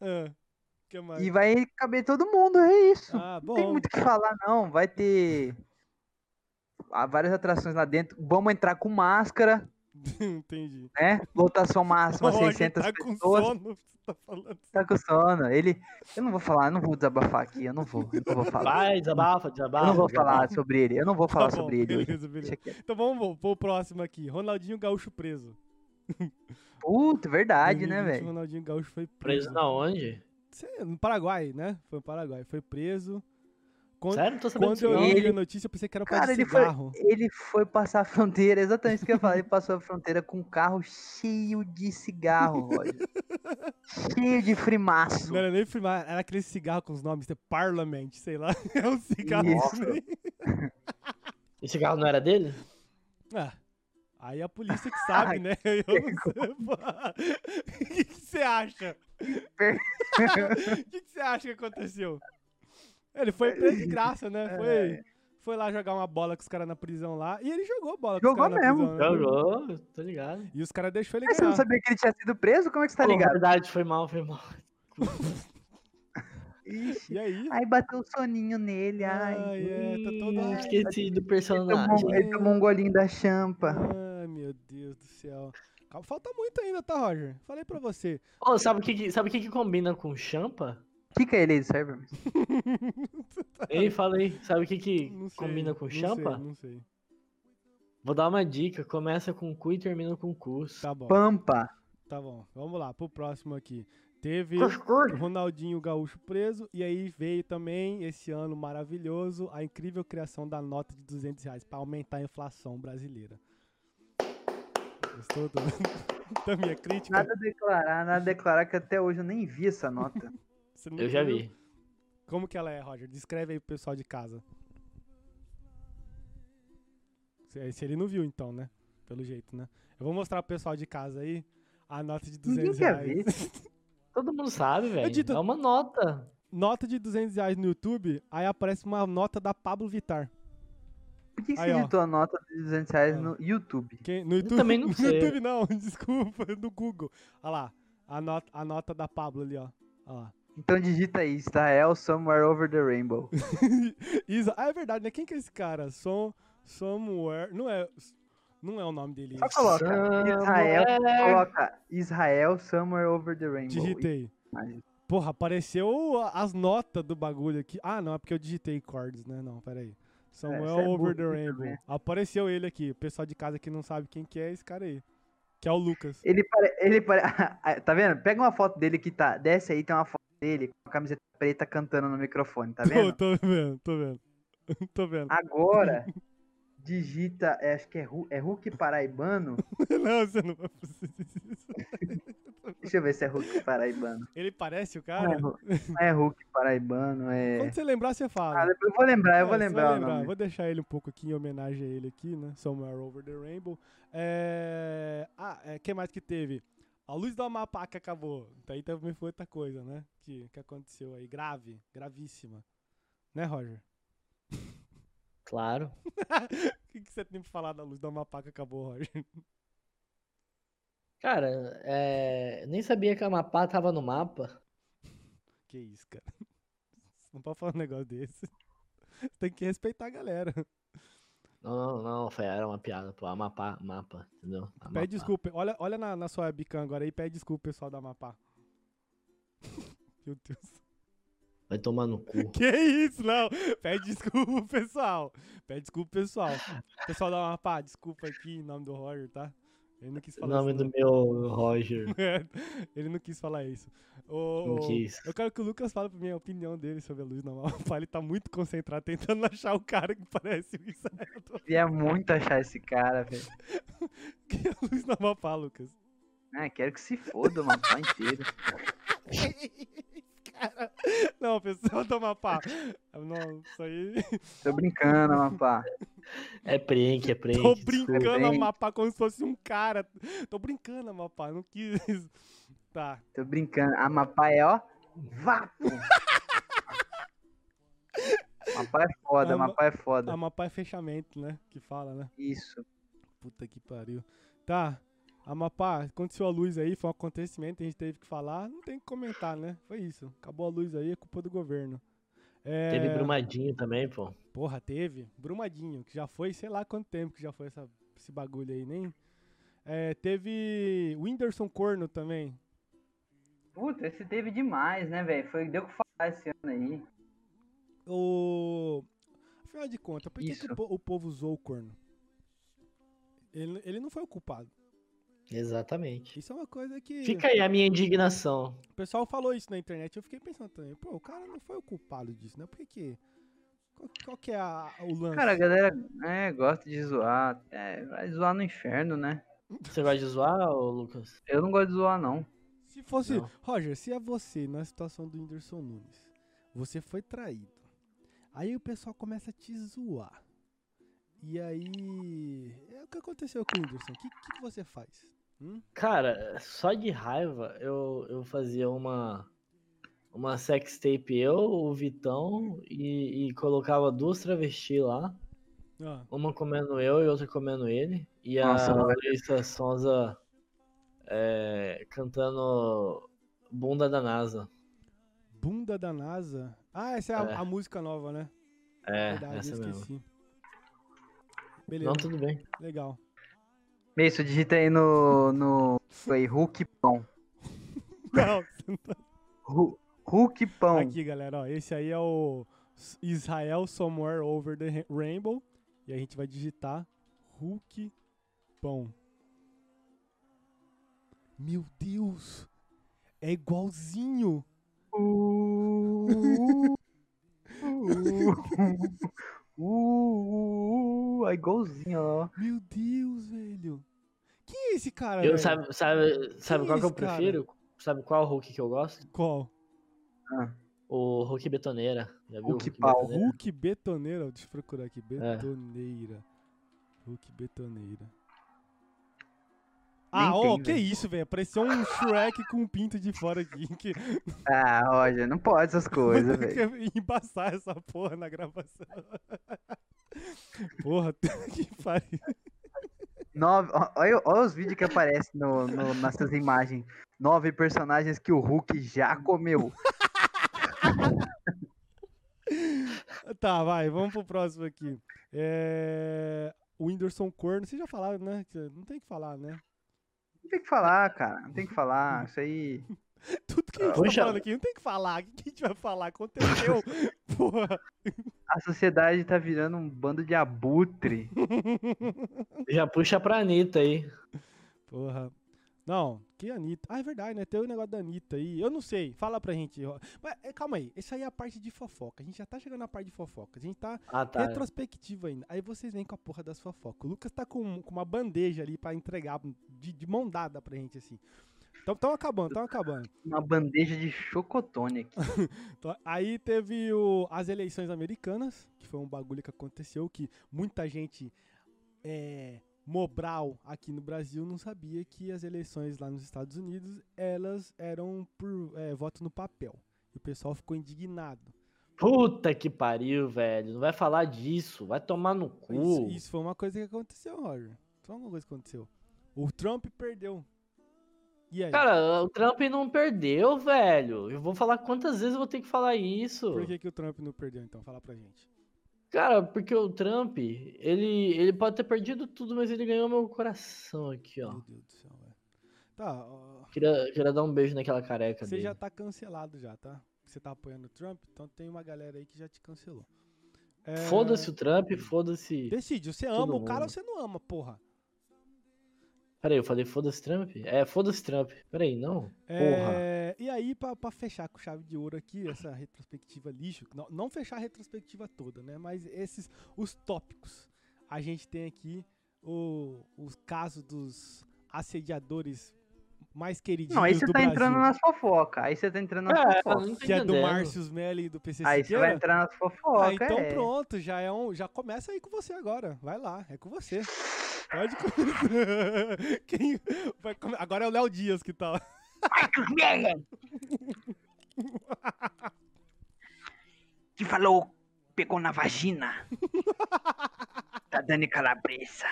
Ah, e vai caber todo mundo, é isso. Ah, Não tem muito o que falar, não. Vai ter ah, várias atrações lá dentro. Vamos entrar com máscara, *laughs* entendi. né? Lotação máxima, O Roger 600 tá com pessoas. sono, você tá falando. Tá com sono. Ele. Eu não vou falar, eu não vou desabafar aqui. Eu não vou. Eu não vou falar. Vai, desabafa, Eu desabafa. não vou desabafa. falar sobre ele. Eu não vou falar Tá bom, sobre ele hoje. beleza, beleza. Então vamos pro próximo aqui. Ronaldinho Gaúcho preso. *laughs* Puta, verdade, né, 2020, velho? Ronaldinho Gaúcho foi preso. Preso na onde? No Paraguai, né? Foi no Paraguai. Foi preso. Quando, Sério? Não tô sabendo quando eu li Ele- a notícia, eu pensei que era de ele foi, cigarro. ele foi passar a fronteira, exatamente isso que eu ia falar. Ele passou a fronteira com um carro cheio de cigarro, Roger. cheio de frimaço. Não era nem fumar, era aquele cigarro com os nomes, é Parliament, sei lá. *laughs* É um cigarro. Assim. *laughs* Esse carro não era dele? Ah, aí a polícia que *laughs* sabe, né? Eu não sei, pô. O que você acha? O que você acha que aconteceu? Ele foi preso de *laughs* graça, né? É. Foi, foi lá jogar uma bola com os caras na prisão lá. E ele jogou bola com Jogou os caras na mesmo. prisão. né? Jogou, tô ligado. E os caras deixou ele Mas você não ganhar. sabia que ele tinha sido preso? Como é que você tá ligado? verdade, foi mal, foi mal. *laughs* Ixi, E aí? aí bateu o soninho nele, ai. Ai, é, tá todo... Ai, esqueci do Ele personagem. tomou, ele tomou um golinho da champa. Ai, meu Deus do céu. Falta muito ainda, tá, Roger? Falei pra você. Ô, sabe o que, sabe o que, que combina com champa? Fica ele aí, serve. *laughs* Ei, falei. Sabe o que, que Não sei, combina com não champa? Sei, não sei. Vou dar uma dica. Começa com cu e termina com cus. Tá bom, Pampa. tá bom. Vamos lá, pro próximo aqui. Teve Ronaldinho Gaúcho preso e aí veio também esse ano maravilhoso a incrível criação da nota de 200 reais pra aumentar a inflação brasileira. Gostou do- *laughs* da minha crítica? Nada a declarar, nada a declarar que até hoje eu nem vi essa nota. Você não Eu já viu? vi. Como que ela é, Roger? Descreve aí pro pessoal de casa. Se, ele não viu, então, né? Pelo jeito, né? Eu vou mostrar pro pessoal de casa aí a nota de Ninguém 200 quer reais. *laughs* Todo mundo sabe, velho. dito- É uma nota. nota de 200 reais no YouTube, aí aparece uma nota da Pablo Vittar. Por que, que Aí, você editou a nota de 200 reais Ó. no YouTube? Quem- no YouTube, também não *laughs* no sei. YouTube não, *laughs* desculpa, no Google. Olha lá, a nota, a nota da Pablo ali, ó. Olha lá. Então digita aí, Israel Somewhere Over the Rainbow. *laughs* Isa, ah, é verdade, né? Quem que é esse cara? Som, somewhere, não é, não é o nome dele. Só coloca Israel, coloca Israel Somewhere Over the Rainbow. Digitei. Porra, apareceu as notas do bagulho aqui. Ah, não, é porque eu digitei chords, né? Não, peraí. Samuel você é Over the Rainbow. também. Apareceu ele aqui. O pessoal de casa que não sabe quem que é esse cara aí. Que é o Lucas. Ele pare... ele pare... *laughs* Tá vendo? Pega uma foto dele que tá. Desce aí, tem uma foto dele com a camiseta preta cantando no microfone, tá Tô, vendo? tô vendo, tô vendo. *laughs* tô vendo. Agora, *laughs* digita, é, acho que é, é Hulk Paraibano. *laughs* não, você não vai. Deixa eu ver se é Hulk Paraibano. Ele parece o é, cara? Não é Hulk Paraibano, é. Quando você lembrar, você fala. Ah, eu vou lembrar, eu vou É, você lembrar nome. Vou deixar ele um pouco aqui em homenagem a ele aqui, né? Somewhere Over the Rainbow. É... Ah, é, que mais que teve? A luz do Amapá que acabou. Daí também foi outra coisa, né? Que, que aconteceu aí. Grave, gravíssima. Né, Roger? Claro. O *laughs* que, que você tem pra falar da luz do Amapá que acabou, Roger? Cara, é... nem sabia que a Amapá tava no mapa. Que isso, cara. *laughs* Não pode falar um negócio desse. Você tem que respeitar a galera. Não, não, não, foi, era uma piada, pô. Amapá, mapa, entendeu? Amapá. Pede desculpa. Olha, olha na, na sua webcam agora aí. Pede desculpa, pessoal da Amapá. *laughs* Meu Deus. Vai tomar no cu. Que isso, não. Pede desculpa, pessoal. Pede desculpa, pessoal. Pessoal da Amapá, desculpa aqui em nome do Roger, tá? Ele não quis O falar nome isso. do meu Roger. *laughs* É, Ele não quis falar isso. Ô, Não quis. Eu quero que o Lucas fale pra mim a opinião dele sobre a luz na Amapá. *laughs* Ele tá muito concentrado tentando *laughs* achar o cara que parece o Israel. Queria muito achar esse cara, velho. Que é a luz na Amapá, Lucas? Ah, quero que se foda o mapa inteiro. Não, pessoal *laughs* do Amapá. Não, isso aí. Tô brincando, Amapá. É prank, é prank. Tô brincando, Bem. Amapá, como se fosse um cara. Tô brincando, Amapá, não quis. Tá. Tô brincando. Amapá é, ó, vapo. Amapá é foda, Ama- Amapá é foda. Amapá é fechamento, né? Que fala, né? Isso. Puta que pariu. Tá. Amapá, aconteceu a luz aí, foi um acontecimento, a gente teve que falar. Não tem que comentar, né? Foi isso. Acabou a luz aí, é culpa do governo. É... Teve Brumadinho também, pô. Porra, teve. Brumadinho, que já foi, sei lá quanto tempo que já foi essa, esse bagulho aí, nem. É, teve Whindersson Corno também. Puta, esse teve demais, né, velho? Foi deu o que falar esse ano aí. O. Afinal de contas, por que, que o, po- o povo usou o corno? Ele, ele não foi o culpado. Exatamente. Isso é uma coisa que. Fica aí a minha indignação. O pessoal falou isso na internet. Eu fiquei pensando também. Pô, o cara não foi o culpado disso, né? Por que. Qual, qual que é a- o lance? Cara, a galera é, gosta de zoar. É, vai zoar no inferno, né? Você gosta de zoar, ô Lucas? Eu não gosto de zoar, não. Se fosse. Não. Roger, se é você na situação do Whindersson Nunes, você foi traído. Aí o pessoal começa a te zoar. E aí. É o que aconteceu com o Whindersson? O que, que você faz? Hum? Cara, só de raiva eu, eu fazia uma uma sextape eu, o Vitão e, e colocava duas travestis lá, Ah, uma comendo eu e outra comendo ele, e Nossa, a. Larissa Sonza é, cantando Bunda da NASA. Bunda da NASA. Ah, essa é a, É. a música nova, né? É, Verdade, essa eu mesmo. esqueci. Beleza, Não, tudo bem. legal. Isso, digita aí no. no foi Hulk Pão. *laughs* Não, você não tá- Hu- Hulk Pão. Aqui, galera, ó, esse aí é o Israel Somewhere Over the Ra- Rainbow. E a gente vai digitar Hulk Pão. Meu Deus! É igualzinho! Uh, uh, uh, uh, é igualzinho, ó. Meu Deus, velho! Quem é esse cara, Eu velho? sabe, sabe, sabe Quem qual é que eu cara? prefiro? Sabe qual Hulk que eu gosto? Qual? O Hulk Betoneira. Já viu Hulk o pau. Betoneira? Hulk Betoneira. Deixa eu procurar aqui. Betoneira. Hulk Betoneira. Ah, ó, tem, que velho. isso, velho. Apareceu um Shrek com um pinto de fora aqui. Que... Ah, Roger, não pode essas *laughs* coisas, velho. embaçar essa porra na gravação. *laughs* Porra, *laughs* que pariu. Nove, olha, olha os vídeos que aparecem no, no- nessas imagens. Nove personagens que o Hulk já comeu. Tá, vai, vamos pro próximo aqui. É... O Whindersson Corno, vocês já falaram, né? Não tem que falar, né? Não tem que falar, cara. Não tem que falar. Isso aí. *laughs* Tudo que a gente Puxa. tá falando aqui, não tem que falar. O que que a gente vai falar? Aconteceu. *laughs* Porra. A sociedade tá virando um bando de abutre. Já puxa pra Anitta aí. Porra. Não, que Anitta. Ah, é verdade, né? Tem o negócio da Anitta aí. Eu não sei. Fala pra gente. Mas, é, calma aí. Isso aí é a parte de fofoca. A gente já tá chegando na parte de fofoca. A gente tá Ah, tá. retrospectiva ainda. Aí vocês vêm com a porra das fofocas. O Lucas tá com, com uma bandeja ali pra entregar de, de mão dada pra gente, assim. Então, tão acabando, tão acabando. Uma bandeja de chocotone aqui. *laughs* Aí teve o- as eleições americanas, que foi um bagulho que aconteceu, que muita gente é, Mobral aqui no Brasil não sabia que as eleições lá nos Estados Unidos, elas eram por é, voto no papel. E o pessoal ficou indignado. Puta que pariu, velho. Não vai falar disso. Vai tomar no cu. Isso, isso foi uma coisa que aconteceu, Roger. Foi uma coisa que aconteceu. O Trump perdeu. E aí? Cara, o Trump não perdeu, velho. Eu vou falar quantas vezes eu vou ter que falar isso. Por que, que o Trump não perdeu, então? Fala pra gente. Cara, porque o Trump, ele, ele pode ter perdido tudo, mas ele ganhou meu coração aqui, ó. Meu Deus do céu, velho. Tá, ó, Queria, queria dar um beijo naquela careca você dele. já tá cancelado já, tá? Você tá apoiando o Trump, então tem uma galera aí que já te cancelou. É, Foda-se o Trump, foda-se. Decide, você ama o cara ou você não ama, porra? Peraí, eu falei foda-se Trump? É, foda-se Trump. Peraí, não? Porra. É, e aí, pra, pra fechar com chave de ouro aqui, essa retrospectiva lixo, não, não fechar a retrospectiva toda, né? Mas esses, os tópicos. A gente tem aqui o, os casos dos assediadores mais queridinhos Não, aí você do tá Brasil. entrando nas fofocas. Aí você tá entrando nas É, fofocas. Que é do. Márcio Smelly e do PC Aí você vai entrar nas Ah, fofocas. então é. pronto, já é um. Já começa aí com você agora. Vai lá, é com você. Pode começar. *laughs* Quem vai come- Agora é o Léo Dias que tá. Que falou, pegou na vagina. da Dani Calabresa.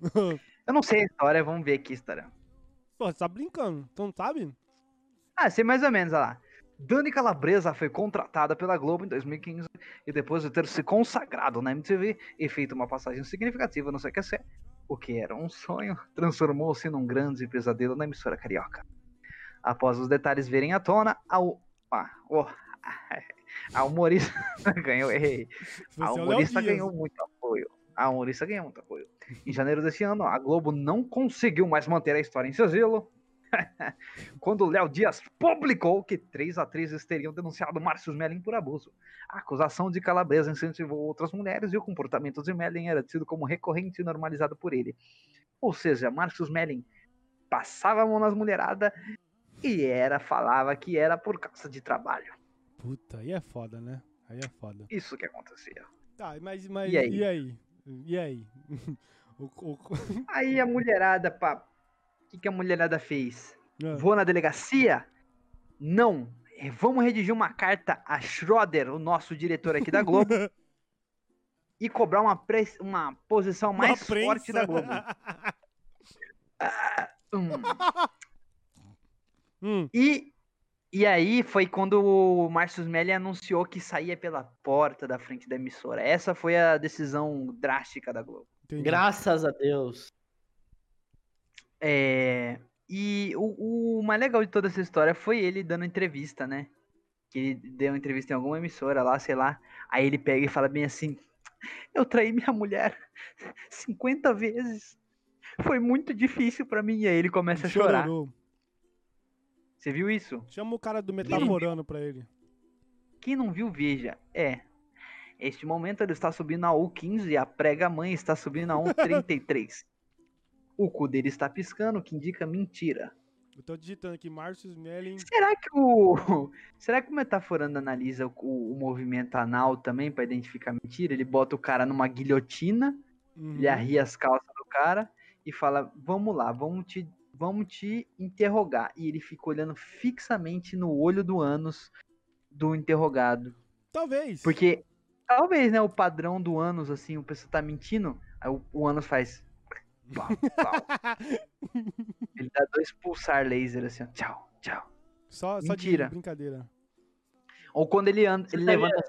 *laughs* Eu não sei a história, vamos ver aqui a história. Pô, você tá brincando. Tu não sabe? Ah, sei mais ou menos, olha lá. Dani Calabresa foi contratada pela Globo em 2015 e depois de ter se consagrado na MTV e feito uma passagem significativa no CQC, o que era um sonho, transformou-se num grande pesadelo na emissora carioca. Após os detalhes virem à tona, a, u- ah, oh, a humorista *laughs* ganhou, errei. A é Léo humorista ganhou muito apoio. A humorista ganhou muito apoio. Em janeiro deste ano, a Globo não conseguiu mais manter a história em sigilo. *laughs* Quando Léo Dias publicou que três atrizes teriam denunciado Márcio Smelling por abuso. A acusação de Calabresa incentivou outras mulheres e o comportamento de Smelling era tido como recorrente e normalizado por ele. Ou seja, Márcio Smelling passava a mão nas mulheradas e era, falava que era por causa de trabalho. Puta, aí é foda, né? Aí é foda. Isso que acontecia. Tá, mas, mas E aí? e aí? E aí? *laughs* O- o- Aí a mulherada, pá. O que, que a mulherada fez? Ah, Vou na delegacia? Não. É, Vamos redigir uma carta a Schroeder, o nosso diretor aqui da Globo, *laughs* e cobrar uma, pres- uma posição uma mais forte prensa. da Globo. *laughs* Hum. Hum, E, e aí foi quando o Márcio Smelly anunciou que saía pela porta da frente da emissora. Essa foi a decisão drástica da Globo. entendi. Graças a Deus. É, e o, o mais legal de toda essa história foi ele dando entrevista, né? Que ele deu uma entrevista em alguma emissora lá, sei lá. Aí ele pega e fala bem assim: Eu traí minha mulher *laughs* 50 vezes. Foi muito difícil pra mim. E aí ele começa a chorar. Você viu isso? Chama o cara do metaforando pra ele. Quem não viu, veja. É. Este momento ele está subindo a U15 e a prega-mãe está subindo a 133. o cu dele está piscando, que indica mentira. Eu tô digitando aqui Márcio Smelling. Será que o. *laughs* Será que o metaforando analisa o, o movimento anal também pra identificar mentira? Ele bota o cara numa guilhotina, Uhum. ele arria as calças do cara e fala: Vamos lá, vamos te, vamos te interrogar. E ele fica olhando fixamente no olho do ânus do interrogado. Talvez. Porque talvez, né, o padrão do ânus, assim, o pessoa tá mentindo, aí o, o ânus faz. pau, pau. *laughs* ele dá dois pulsar laser assim, ó. Tchau, tchau. Só, só de Mentira. brincadeira. Ou quando ele anda, ele levanta,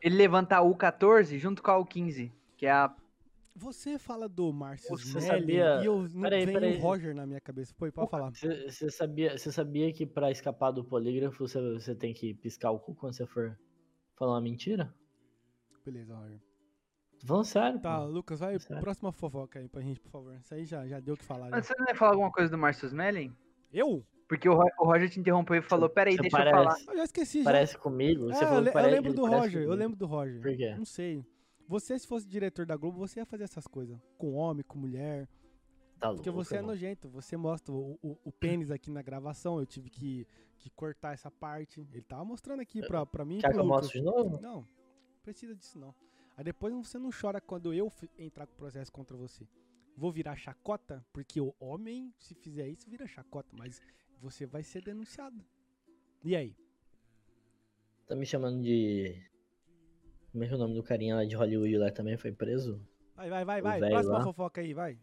ele levanta a U14 junto com a U15, que é a. Você fala do Márcio Smelling sabia- e eu não Peraí, vem peraí. o Roger na minha cabeça. Pô, pode falar. Você sabia, você sabia que pra escapar do polígrafo você, você tem que piscar o cu quando você for falar uma mentira? Beleza, Roger. Falando sério. Tá, pô. Lucas, vai Sério? próxima fofoca aí pra gente, por favor. Isso aí já, já deu o que falar. já. Mas você não ia falar alguma coisa do Márcio Smelling? Eu? Porque o, Ro- o Roger te interrompeu e falou: Peraí, deixa parece, eu falar. Eu já esqueci, já. Parece comigo? É, Você eu, le- eu lembro do Roger, eu lembro do Roger. Por quê? Não sei. Você, se fosse diretor da Globo, você ia fazer essas coisas. Com homem, com mulher. Tá Porque louco, você é nojento. Você mostra o, o, o pênis aqui na gravação. Eu tive que, que cortar essa parte. Ele tava mostrando aqui pra, pra mim Quer que eu mostre de novo? Não, precisa disso não. Aí depois você não chora quando eu entrar com processo contra você. Vou virar chacota, porque o homem, se fizer isso, vira chacota, mas você vai ser denunciado. E aí? Tá me chamando de. Como é que é o nome do carinha lá de Hollywood lá também foi preso? Vai, vai, vai, vai. Próxima lá. fofoca aí, vai.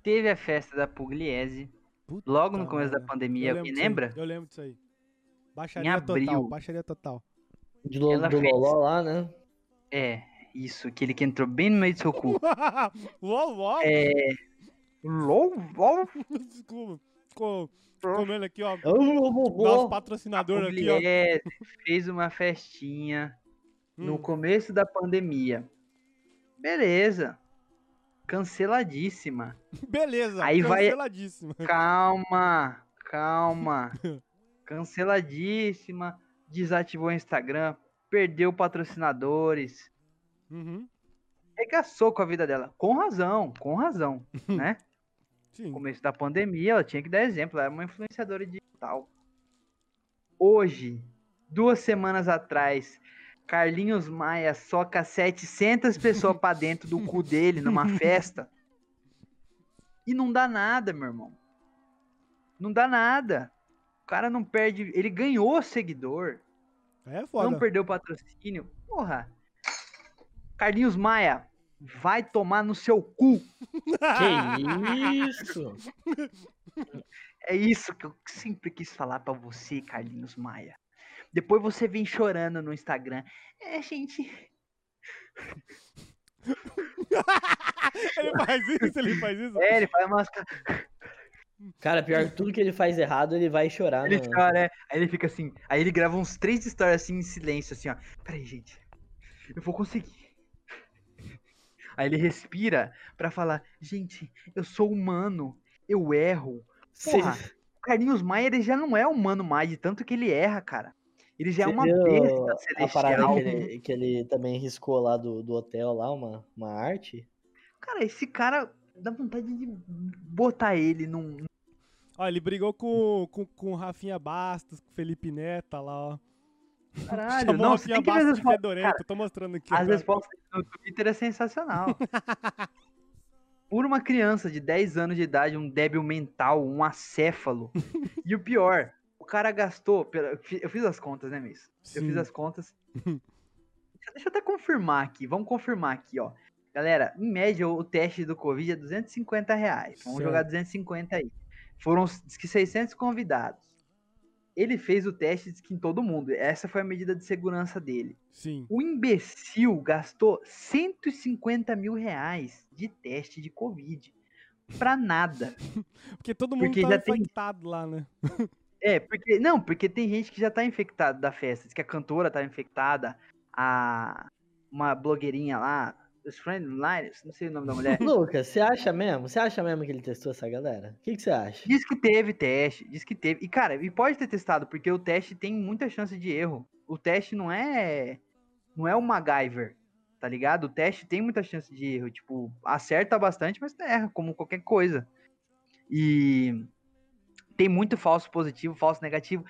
Teve a festa da Pugliese, Puta logo no começo da merda. pandemia, alguém lembra? Eu lembro disso aí. Baixaria Em total, abril. baixaria total. De lo, Ela do fez. Loló lá, né? É, isso, aquele que entrou bem no meio do seu cu. *laughs* uou, uou. É. LOL, LOL. Desculpa. Ficou comendo aqui, ó. Nosso patrocinador aqui, ó. Fez uma festinha no Hum. começo da pandemia. Beleza. Canceladíssima. *laughs* Beleza, Aí vai- canceladíssimo. Calma, calma. *laughs* Canceladíssima. Desativou o Instagram. Perdeu patrocinadores. Uhum. Regaçou com a vida dela. Com razão, com razão, *laughs* né? Sim. começo da pandemia, ela tinha que dar exemplo, ela era uma influenciadora digital. Hoje, duas semanas atrás, Carlinhos Maia soca 700 pessoas pra dentro do cu dele numa *laughs* festa. E não dá nada, meu irmão. Não dá nada. O cara não perde. Ele ganhou seguidor. É foda. Não perdeu patrocínio. Porra. Carlinhos Maia, vai tomar no seu cu. Que isso? É isso que eu sempre quis falar pra você, Carlinhos Maia. Depois você vem chorando no Instagram. É, gente. ele faz isso, ele faz isso. É, ele faz umas. Cara, pior que tudo que ele faz errado, ele vai chorar. Ele chora, é. Aí ele fica assim. Aí ele grava uns três histórias assim em silêncio, assim, ó. Peraí, gente. Eu vou conseguir. Aí ele respira pra falar: Gente, eu sou humano. Eu erro. Porra, o Carlinhos Maia ele já não é humano mais, de tanto que ele erra, cara. Ele já é Você uma besta A parada que ele, que ele também riscou lá do, do hotel lá, uma, uma arte. Cara, esse cara dá vontade de botar ele num. Ó, ele brigou com, com, com o Rafinha Bastos, com o Felipe Neta lá, ó. Caralho, Chamou não, você Rafinha tem que ver as Bastos de respostas. fedorento, Cara, tô mostrando aqui. as respostas no Twitter é sensacional. *laughs* Por uma criança de 10 anos de idade, um débil mental, um acéfalo. e o pior, cara gastou. eu fi- Eu fiz as contas, né, Miss? Eu fiz as contas. *laughs* Deixa, eu até confirmar aqui. Vamos confirmar aqui, ó. Galera, em média, o teste do Covid é 250 reais. Vamos Certo. jogar 250 aí. Foram diz que 600 convidados. Ele fez o teste diz que em todo mundo. Essa foi a medida de segurança dele. Sim. O imbecil gastou 150 mil reais de teste de Covid. Pra nada. *laughs* Porque todo mundo Porque tá já tem- infectado lá, né? *laughs* É, porque. Não, porque tem gente que já tá infectada da festa. Diz que a cantora tá infectada. A. Uma blogueirinha lá. Os Friend Lines, não sei o nome da mulher. *laughs* Lucas, você acha mesmo? Você acha mesmo que ele testou essa galera? O que, que você acha? Diz que teve teste, diz que teve. E, cara, e pode ter testado, porque o teste tem muita chance de erro. O teste não é. Não é o MacGyver, tá ligado? O teste tem muita chance de erro. Tipo, acerta bastante, mas erra, como qualquer coisa. E. Tem muito falso positivo, falso negativo.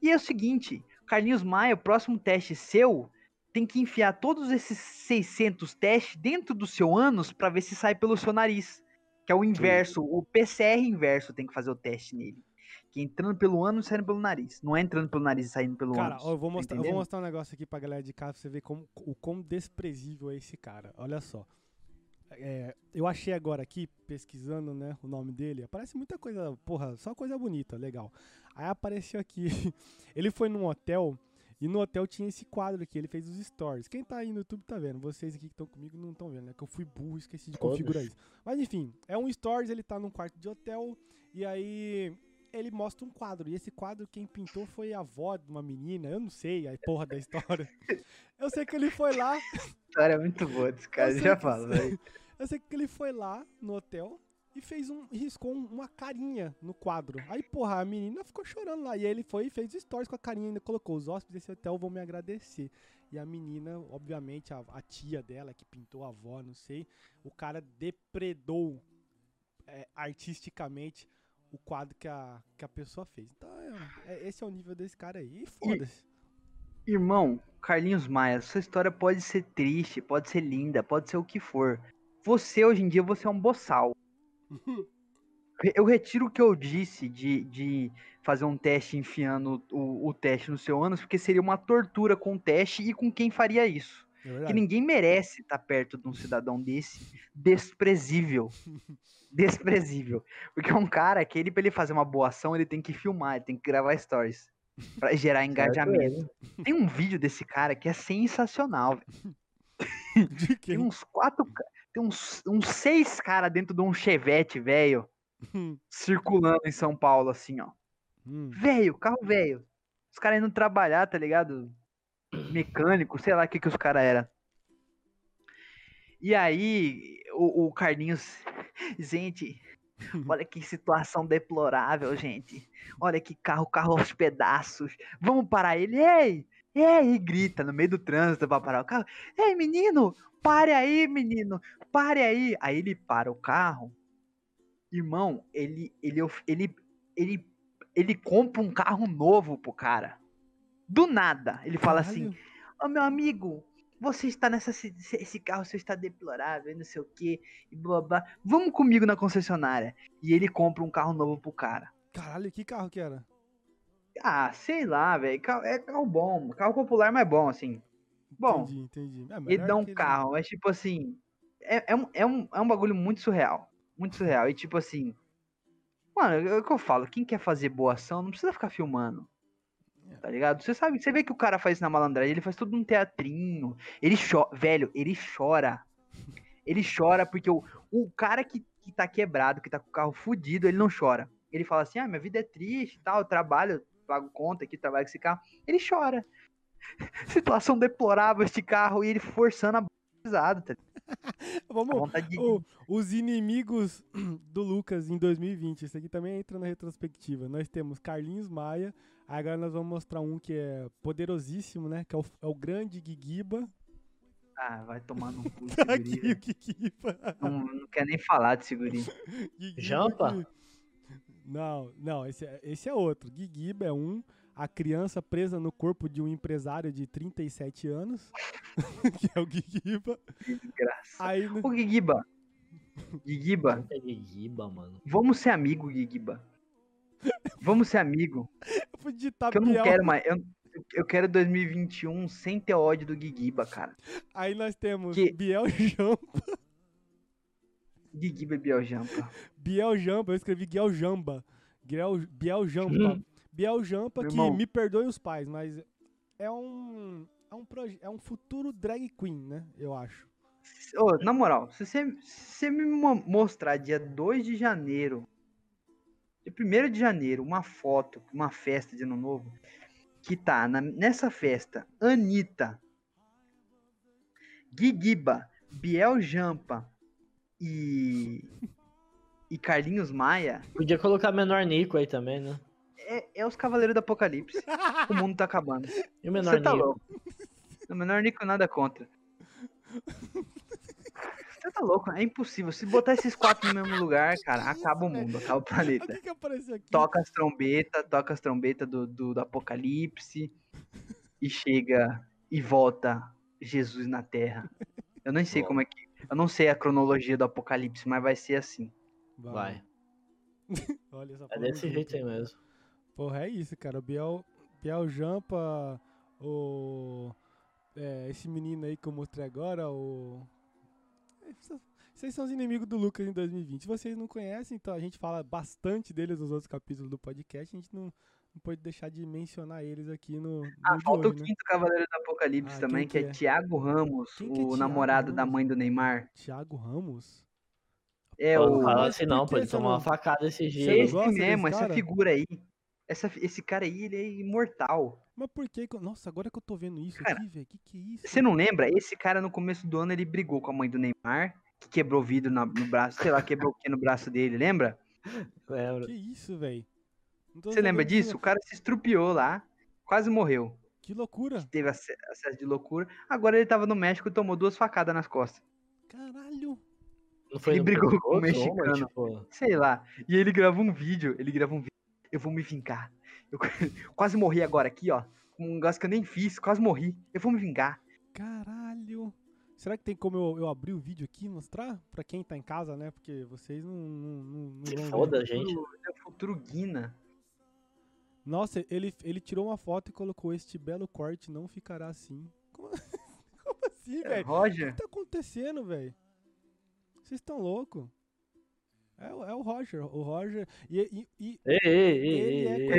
E é o seguinte, Carlinhos Maia, o próximo teste seu tem que enfiar todos esses 600 testes dentro do seu ânus pra ver se sai pelo seu nariz. Que é o inverso, o PCR inverso tem que fazer o teste nele. Que é entrando pelo ânus e saindo pelo nariz. Não é entrando pelo nariz e saindo pelo Cara, ânus. ó, eu, vou tá eu mostrar um negócio aqui pra galera de casa pra você ver como, o quão desprezível é esse cara. Olha só. É, eu achei agora aqui, pesquisando né, o nome dele, aparece muita coisa, porra, só coisa bonita, legal. Aí apareceu aqui, *laughs* ele foi num hotel e no hotel tinha esse quadro aqui, ele fez os stories. Quem tá aí no YouTube tá vendo, vocês aqui que estão comigo não estão vendo, né? Que eu fui burro esqueci de configurar isso. Mas enfim, é um stories, ele tá num quarto de hotel e aí ele mostra um quadro. E esse quadro quem pintou foi a avó de uma menina, eu não sei a porra da história. Eu sei que ele foi lá, *laughs* história é muito boa desse cara, já que- falo, velho. eu sei que ele foi lá no hotel e fez um. riscou um- uma carinha no quadro. Aí, porra, a menina ficou chorando lá. E aí ele foi e fez stories com a carinha e ainda colocou: os hóspedes desse hotel vão me agradecer. E a menina, obviamente, a, a tia dela, que pintou a avó, não sei, o cara depredou é, artisticamente o quadro que a, que a pessoa fez. Então, é- é- esse é o nível desse cara aí. E foda-se. Irmão, Carlinhos Maia, sua história pode ser triste, pode ser linda, pode ser o que for. Você, hoje em dia, você é um boçal. *laughs* Eu retiro o que eu disse de, de fazer um teste enfiando o, o teste no seu ânus, porque seria uma tortura com o teste e com quem faria isso. É Que ninguém merece estar perto de um cidadão desse desprezível. *laughs* desprezível. Porque é um cara que ele, pra ele fazer uma boa ação, ele tem que filmar, ele tem que gravar stories. Pra gerar engajamento. Tem um vídeo desse cara que é sensacional. velho. Tem uns quatro. Tem uns, uns seis caras dentro de um chevette, velho, circulando em São Paulo, assim, ó. Hum. Velho, carro velho. Os caras indo trabalhar, tá ligado? Mecânico, sei lá o que, que os caras eram. E aí, o, o Carlinhos. *laughs* Gente, olha que situação deplorável, gente. Olha que carro, carro aos pedaços. Vamos parar ele. Ei! Ei! E grita no meio do trânsito pra parar o carro. Ei, menino! Pare aí, menino! Pare aí! Aí ele para o carro. Irmão, ele, ele, ele, ele, ele compra um carro novo pro cara. Do nada. Ele fala assim: Caralho. Ô meu amigo, você está nessa. Esse carro seu está deplorável, e não sei o que, e blá blá. Vamos comigo na concessionária. E ele compra um carro novo pro cara. Caralho, que carro que era? Ah, sei lá, velho. É carro bom. Carro popular, mas bom, assim. Bom, Entendi, entendi. É, ele melhor dá um carro, mas tipo assim. É, é, um, é, um, é um bagulho muito surreal. Muito surreal. E tipo assim. Mano, é o que eu falo. Quem quer fazer boa ação não precisa ficar filmando. Tá ligado? Você sabe, você vê que o cara faz isso na malandragem, ele faz tudo num teatrinho. Ele chora, velho, ele chora. Ele chora porque o, o cara que, que tá quebrado, que tá com o carro fudido, ele não chora. Ele fala assim: ah, minha vida é triste tal, eu trabalho, pago conta aqui, trabalho com esse carro. Ele chora. *laughs* Situação deplorável este carro e ele forçando a pesado, tá? *laughs* Vamos, de. Ô, os inimigos *clears throat* do Lucas em 2020. Isso aqui também entra na retrospectiva. Nós temos Carlinhos Maia. Agora nós vamos mostrar um que é poderosíssimo, né? Que é o, é o grande Guiguiba. Ah, vai tomar no cu, *laughs* Tá aqui o Guiguiba. Não, não quer nem falar de segurinho. *laughs* Jampa? Não, não, esse é, esse é outro. Guiguiba é um. A criança presa no corpo de um empresário de 37 anos. *laughs* que é o Guiguiba. Desgraça. Aí no- Ô, Guiguiba. Guiguiba, É de Giba, mano. vamos ser amigo, Guiguiba. Vamos ser amigo. eu fui digitar Que eu não Biel. quero mais. Eu, eu quero 2021 sem ter ódio do Guiguiba, cara. Aí nós temos Que- Biel Jampa. Guiguiba e Biel Jampa. Biel Jampa, eu escrevi Biel Jamba. Biel, Biel Jampa. Biel Jampa, Meu que irmão. me perdoe os pais, mas é um. É um, é um futuro drag queen, né? Eu acho. Ô, na moral, se você, se você me mo- mostrar dia 2 de janeiro, dia 1 de janeiro, uma foto, uma festa de ano novo, que tá na- nessa festa, Anitta, Guiguiba, Biel Jampa e. e Carlinhos Maia, Podia colocar menor Nico aí também, né? É, é os Cavaleiros do Apocalipse. o mundo tá acabando. E o menor Você tá Nico? louco. O menor Nico nada contra. Você tá louco, é impossível. Se botar esses quatro no mesmo lugar, cara, acaba o mundo, acaba o O planeta. que, que apareceu aqui? Toca as trombetas, toca as trombetas do, do, do apocalipse e chega e volta Jesus na Terra. Eu nem sei como é que. Eu não sei a cronologia do apocalipse, mas vai ser assim. Vai. *laughs* Olha essa É desse jeito aí mesmo. Porra, é isso, cara. O Biel, Biel Jampa, o. é, esse menino aí que eu mostrei agora, o. vocês- são os inimigos do Lucas em 2020. Se vocês não conhecem, então a gente fala bastante deles nos outros capítulos do podcast. A gente não, não pode deixar de mencionar eles aqui no. no Ah, falta hoje, o né? quinto Cavaleiro do Apocalipse Ah, também, que é, é? Tiago Ramos, Quem que é o Thiago namorado da Ramos? mãe do Neymar. Thiago Ramos. É Pô, o. não fala assim não, tomou não- uma facada esse dia. Esse mesmo, essa figura aí. Essa, esse cara aí, ele é imortal. Mas por que. que Nossa, agora que eu tô vendo isso Cara, aqui, velho. Que que é isso? Você não lembra? Esse cara no começo do ano ele brigou com a mãe do Neymar, que quebrou o vidro na- no braço, sei lá, quebrou o que no braço dele, lembra? *laughs* Lembra? Que isso, velho? Você lembra disso. O cara se estrupiou lá, quase morreu. Que loucura. Teve ace- acesso de loucura. Agora ele tava no México e tomou duas facadas nas costas. Caralho. Não foi Ele brigou com o mexicano. tipo, Sei lá. E ele gravou um vídeo. Ele gravou um vídeo. Eu vou me vingar. Eu *laughs* quase morri agora aqui, ó. Com um negócio que eu nem fiz. Quase morri. Eu vou me vingar. Caralho. Será que tem como eu, eu abrir o vídeo aqui e mostrar? Pra quem tá em casa, né? Porque vocês não, não, não, não se vão ver. foda, gente. É o futuro Guina. Nossa, ele, ele tirou uma foto e colocou este belo corte não ficará assim. *laughs* Como, como assim, É, velho? O Roger. que tá acontecendo, velho? Vocês estão loucos? É, o- é o Roger. O Roger. E, e, e- Ei, ei, ei, Ele ei, é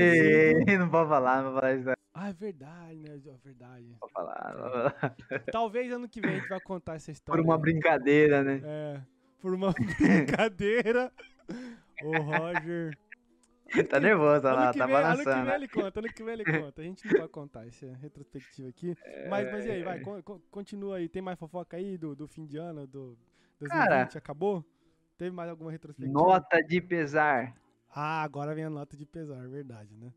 ei. Ei, não pode falar, não pode falar isso. Não Ah, é verdade, né? É verdade. pode falar, não pode falar. Talvez ano que vem a gente vai contar essa história. Por uma brincadeira, né? É, por uma *laughs* brincadeira. o Roger. Tá nervoso, olha lá, tá vem, ano que balançando. vem ele conta, ano que vem ele conta. A gente não vai contar essa retrospectiva aqui. Mas, mas e aí, vai, con- continua aí. Tem mais fofoca aí do, do fim de ano, do 2020? Cara. acabou? Teve mais alguma retrospectiva? Nota de pesar. Ah, agora vem a nota de pesar, verdade, né?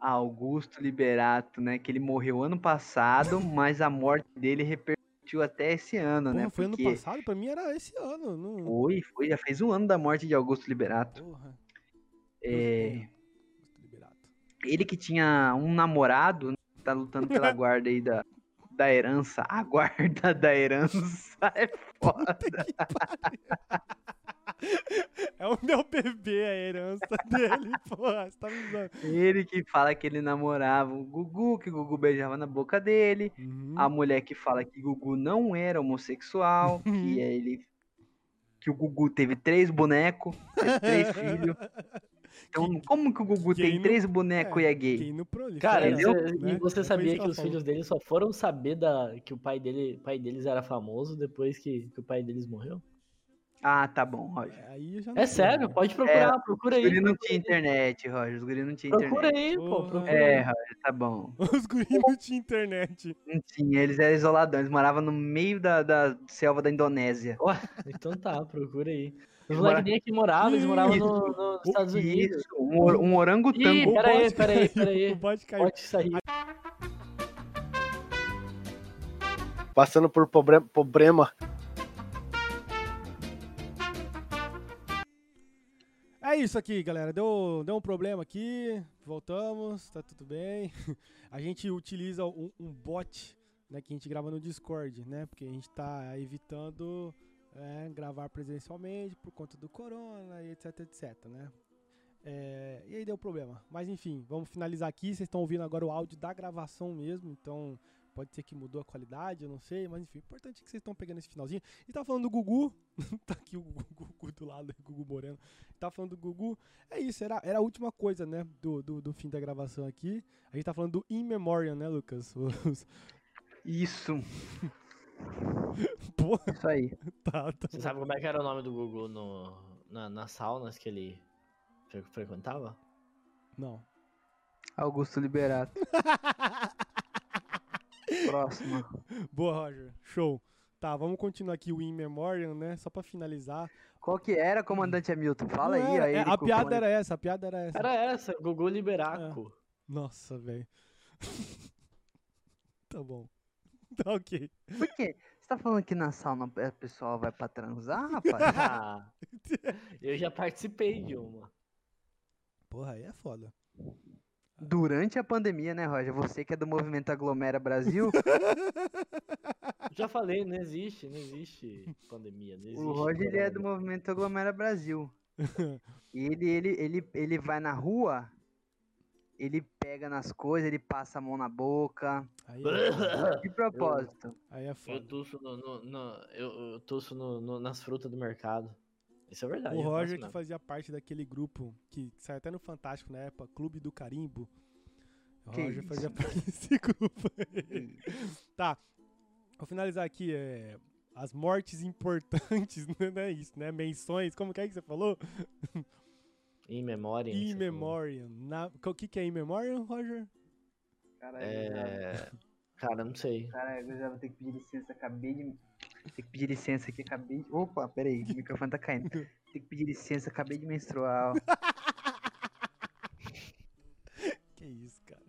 Augusto Liberato, né? Que ele morreu ano passado, *laughs* mas a morte dele repercutiu até esse ano, Porra, né? foi Porque ano passado? Pra mim era esse ano. Não... foi, foi, já fez um ano da morte de Augusto Liberato. Porra. É, Augusto Liberato. ele que tinha um namorado, tá lutando pela *laughs* guarda aí da, da herança. A guarda *laughs* da herança é foda. É o meu bebê, a herança *laughs* dele, porra. Você tá me zoando. Ele que fala que ele namorava o Gugu, que o Gugu beijava na boca dele. Uhum. A mulher que fala que Gugu não era homossexual, *laughs* que ele. Que o Gugu teve três bonecos, teve três filhos. Então, como que o Gugu tem não- três bonecos é, e é gay? Não Cara, Entendeu? cê- né? e você sabia que ela os falou. filhos dele só foram saber da, que o pai dele, pai deles era famoso depois que, que o pai deles morreu? Ah, tá bom, Roger. Aí eu já não É sei, sério, né? pode procurar, procura Os aí. guri não procura tinha aí. internet, Roger. Os guri não tinha Procura internet. aí, pô, procura É. Roger, tá bom. *laughs* Os guris não tinham internet. Não tinha, eles eram isoladão, eles moravam no meio da, da selva da Indonésia. Então tá, procura aí. Os moleques nem aqui moravam, eles moravam no- nos Estados Unidos. Um, or- um orangotango. Ih, O pera aí, bot pera aí, caiu, pera aí. *laughs* O bot caiu. Pode sair. Passando por pobre- problema. É isso aqui, galera. Deu, deu um problema aqui. Voltamos, tá tudo bem. *laughs* A gente utiliza um, um bot, né, que a gente grava no Discord, né? Porque a gente tá evitando é, gravar presencialmente por conta do corona e etc, etc, né? É, e aí deu problema. Mas enfim, vamos finalizar aqui. Vocês estão ouvindo agora o áudio da gravação mesmo, então pode ser que mudou a qualidade, eu não sei, mas enfim, o importante é que vocês estão pegando esse finalzinho. E tá falando do Gugu, *laughs* tá aqui o Gugu, do lado, o Gugu Moreno. Tá falando do Gugu. É isso, era, era a última coisa, né, do, do, do fim da gravação aqui. A gente tá falando do In Memoriam, né, Lucas? *laughs* Isso, Porra, isso aí. *laughs* tá, tá. Você sabe como é que era o nome do Gugu no, na, nas saunas que ele fre- frequentava? Não. Augusto Liberato. *laughs* Próxima. Boa, Roger. Show. Tá, vamos continuar aqui o In Memoriam, né? Só pra finalizar. Qual que era, comandante Hamilton? Fala Não aí, era, aí. é, a piada era essa, a piada era essa. Era essa, Gugu Liberaco. Nossa, velho. *laughs* tá bom. *laughs* Tá ok. Por quê? Você tá falando que na sauna o pessoal vai pra transar, *laughs* rapaz? Ah, *laughs* eu já participei de uma. Porra, aí é foda. Durante a pandemia, né, Roger? Você que é do movimento Aglomera Brasil, Já falei, não existe, não existe pandemia, não existe. o Roger ele é do movimento Aglomera Brasil. E ele, ele, ele, ele vai na rua, ele pega nas coisas, ele passa a mão na boca. Aí é. *laughs* De propósito. Aí é Eu foda. tuço, no, no- no- eu, eu tuço no- no- nas frutas do mercado. Isso é verdade. O eu Roger que fazia parte daquele grupo que saiu até no Fantástico na época, Clube do Carimbo. O Que Roger fazia isso? *laughs* parte desse grupo. aí. tá. Vou finalizar aqui. É, as mortes importantes, *laughs* não é isso, né? Menções, como que é que você falou? In memória. In Memoriam. Na- O que, que é In Memoriam, Roger? Caralho, É... Cara, não sei. Caralho, eu já vou ter que pedir licença, acabei de. Tem que pedir licença aqui, acabei de. Opa, peraí, o microfone tá caindo. Tem que pedir licença, acabei de menstruar. *laughs* Que isso, cara.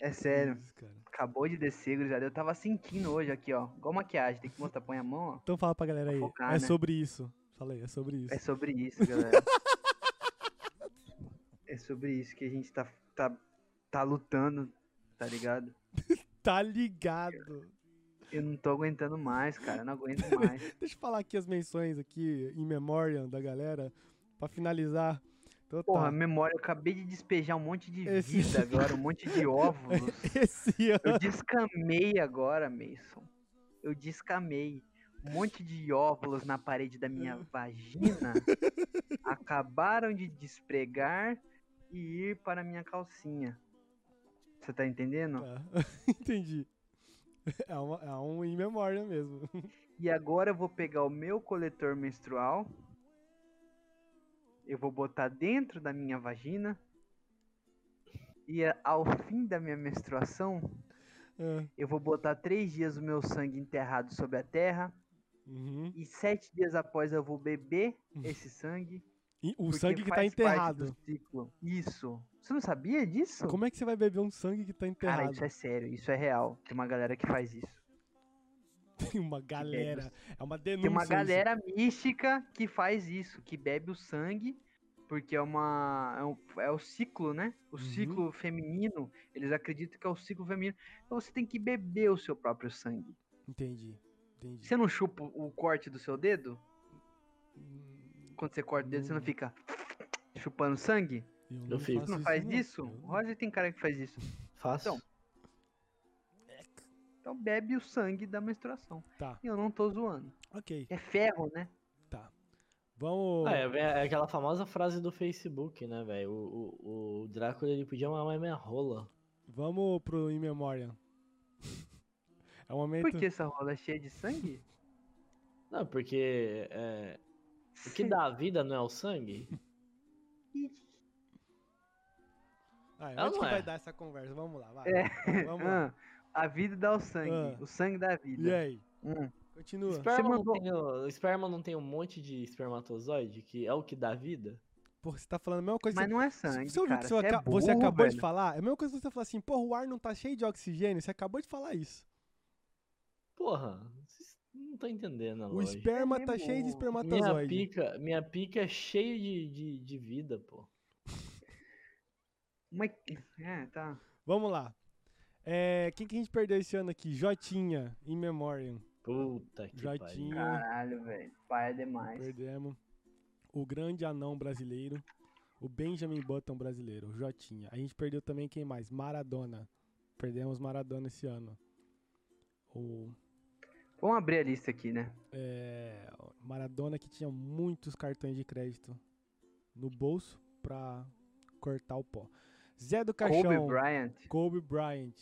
É sério. isso, cara. Acabou de descer, já Eu tava sentindo hoje aqui, ó. Igual maquiagem, tem que mostrar, põe a mão, ó. Então fala pra galera aí. Focar, é né? sobre isso. Falei, é sobre isso. É sobre isso, galera. É sobre isso que a gente tá, tá, tá lutando, tá ligado? *laughs* Tá ligado. Eu não tô aguentando mais, cara. Eu não aguento *laughs* mais. Deixa eu falar aqui as menções aqui, In Memoriam da galera, pra finalizar. Então, Porra, tá. memória, eu acabei de despejar um monte de Esse- vida *laughs* agora, um monte de óvulos. Esse ano. Eu descamei agora, Mason. Eu descamei. Um monte de óvulos na parede da minha vagina acabaram de despregar e ir para minha calcinha. Você tá entendendo? Tá. *laughs* Entendi. É, uma, é um in memória mesmo. E agora eu vou pegar o meu coletor menstrual. Eu vou botar dentro da minha vagina. E a- ao fim da minha menstruação, É, eu vou botar três dias o meu sangue enterrado sobre a terra. uhum. E sete dias após eu vou beber esse sangue. O porque sangue que tá enterrado. Isso. Você não sabia disso? Como é que você vai beber um sangue que tá Cara, enterrado? isso é sério, isso é real. Tem uma galera que faz isso. *laughs* Tem uma galera. É uma denúncia. Tem uma isso. galera mística que faz isso, que bebe o sangue, porque é uma. É, um- é o ciclo, né? O Uhum. ciclo feminino. Eles acreditam que é o ciclo feminino. Então você tem que beber o seu próprio sangue. Entendi. Entendi. Você não chupa o corte do seu dedo? Hum, Quando você corta o dedo, você não Não. fica chupando sangue? Eu Eu fico. Você não faz não. isso? O Roger tem cara que faz isso. Fácil. Então. Então bebe o sangue da menstruação. Tá, E eu não tô zoando. ok. É ferro, né? Tá. Vamos. Ah, é, é aquela famosa frase do Facebook, né, velho? O, o, o Drácula ele podia mamar minha rola. Vamos pro In Memoriam. *laughs* É um momento. Por que essa rola é cheia de sangue? Não, porque é, o que dá a vida não é o sangue? *laughs* Ah, onde não que é. vai dar essa conversa? Vamos lá, vai. É. Vamos lá. *laughs* A vida dá o sangue. Ah. O sangue dá E vida. aí? Hum. Continua. Esperma, mandou- não tem, o esperma não tem um monte de espermatozoide que é o que dá vida? Porra, você tá falando a mesma coisa. Mas não é sangue, você ouviu cara. que você, Você, é aca- você burro, acabou de velho. falar? É a mesma coisa que você falar assim, porra, o ar não tá cheio de oxigênio. Você acabou de falar isso. Porra, não estão entendendo a O lógica. esperma É tá cheio de Minha espermatozoide. pica, minha pica é cheia de, de, de vida, pô. Mas... É, tá. Vamos lá. É, quem que a gente perdeu esse ano aqui? Jotinha, In Memoriam. Puta que Jotinha. pariu. Caralho, velho. Pai é demais. Perdemos. O grande anão brasileiro. O Benjamin Button brasileiro. o Jotinha. A gente perdeu também quem mais? Maradona. Perdemos Maradona esse ano. O Vamos abrir a lista aqui, né? é, Maradona que tinha muitos cartões de crédito no bolso pra cortar o pó. Zé do Caixão. Kobe Bryant. Kobe Bryant.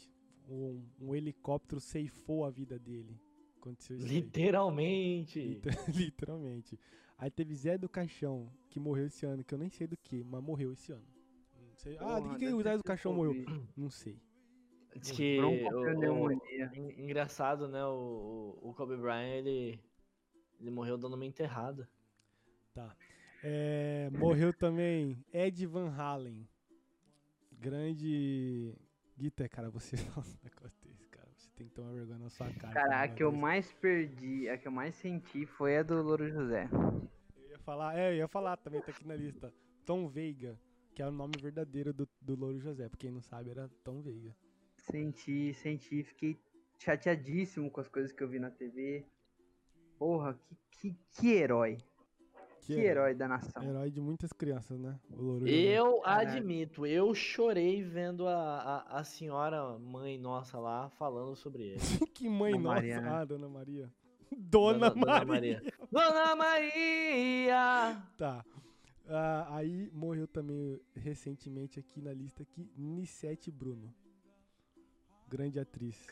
Um, um helicóptero ceifou a vida dele. Aconteceu isso aí. Literalmente. Liter- *laughs* Literalmente. Aí teve Zé do Caixão, que morreu esse ano, que eu nem sei do que, mas morreu esse ano. Não sei. ah, de Porra, que, que o Zé do Caixão morreu? Não sei. Diz que o- o- engraçado, né? O, o Kobe Bryant, ele, ele morreu dando uma enterrada. É, morreu também Ed Van Halen. Grande. Guita, cara, você *laughs* fala um negócio desse, cara. Você tem que tomar vergonha na sua cara. Cara, a que eu mais perdi, a que eu mais senti foi a do Louro José. Eu ia falar, é, eu ia falar também, tá aqui na lista. Tom Veiga, que é o nome verdadeiro do, do Louro José. Pra quem não sabe, era Tom Veiga. Senti, senti, fiquei chateadíssimo com as coisas que eu vi na TV. Porra, que, que, que herói. Que, herói da nação. Herói de muitas crianças, né? Eu admito, eu chorei vendo a, a, a senhora mãe nossa lá falando sobre ele. *laughs* que mãe Dona nossa. Maria, né? Ah, Dona Maria. Dona, Maria. *laughs* Dona Maria! Tá. Ah, aí morreu também recentemente aqui na lista aqui, Nissete Bruno. Grande atriz.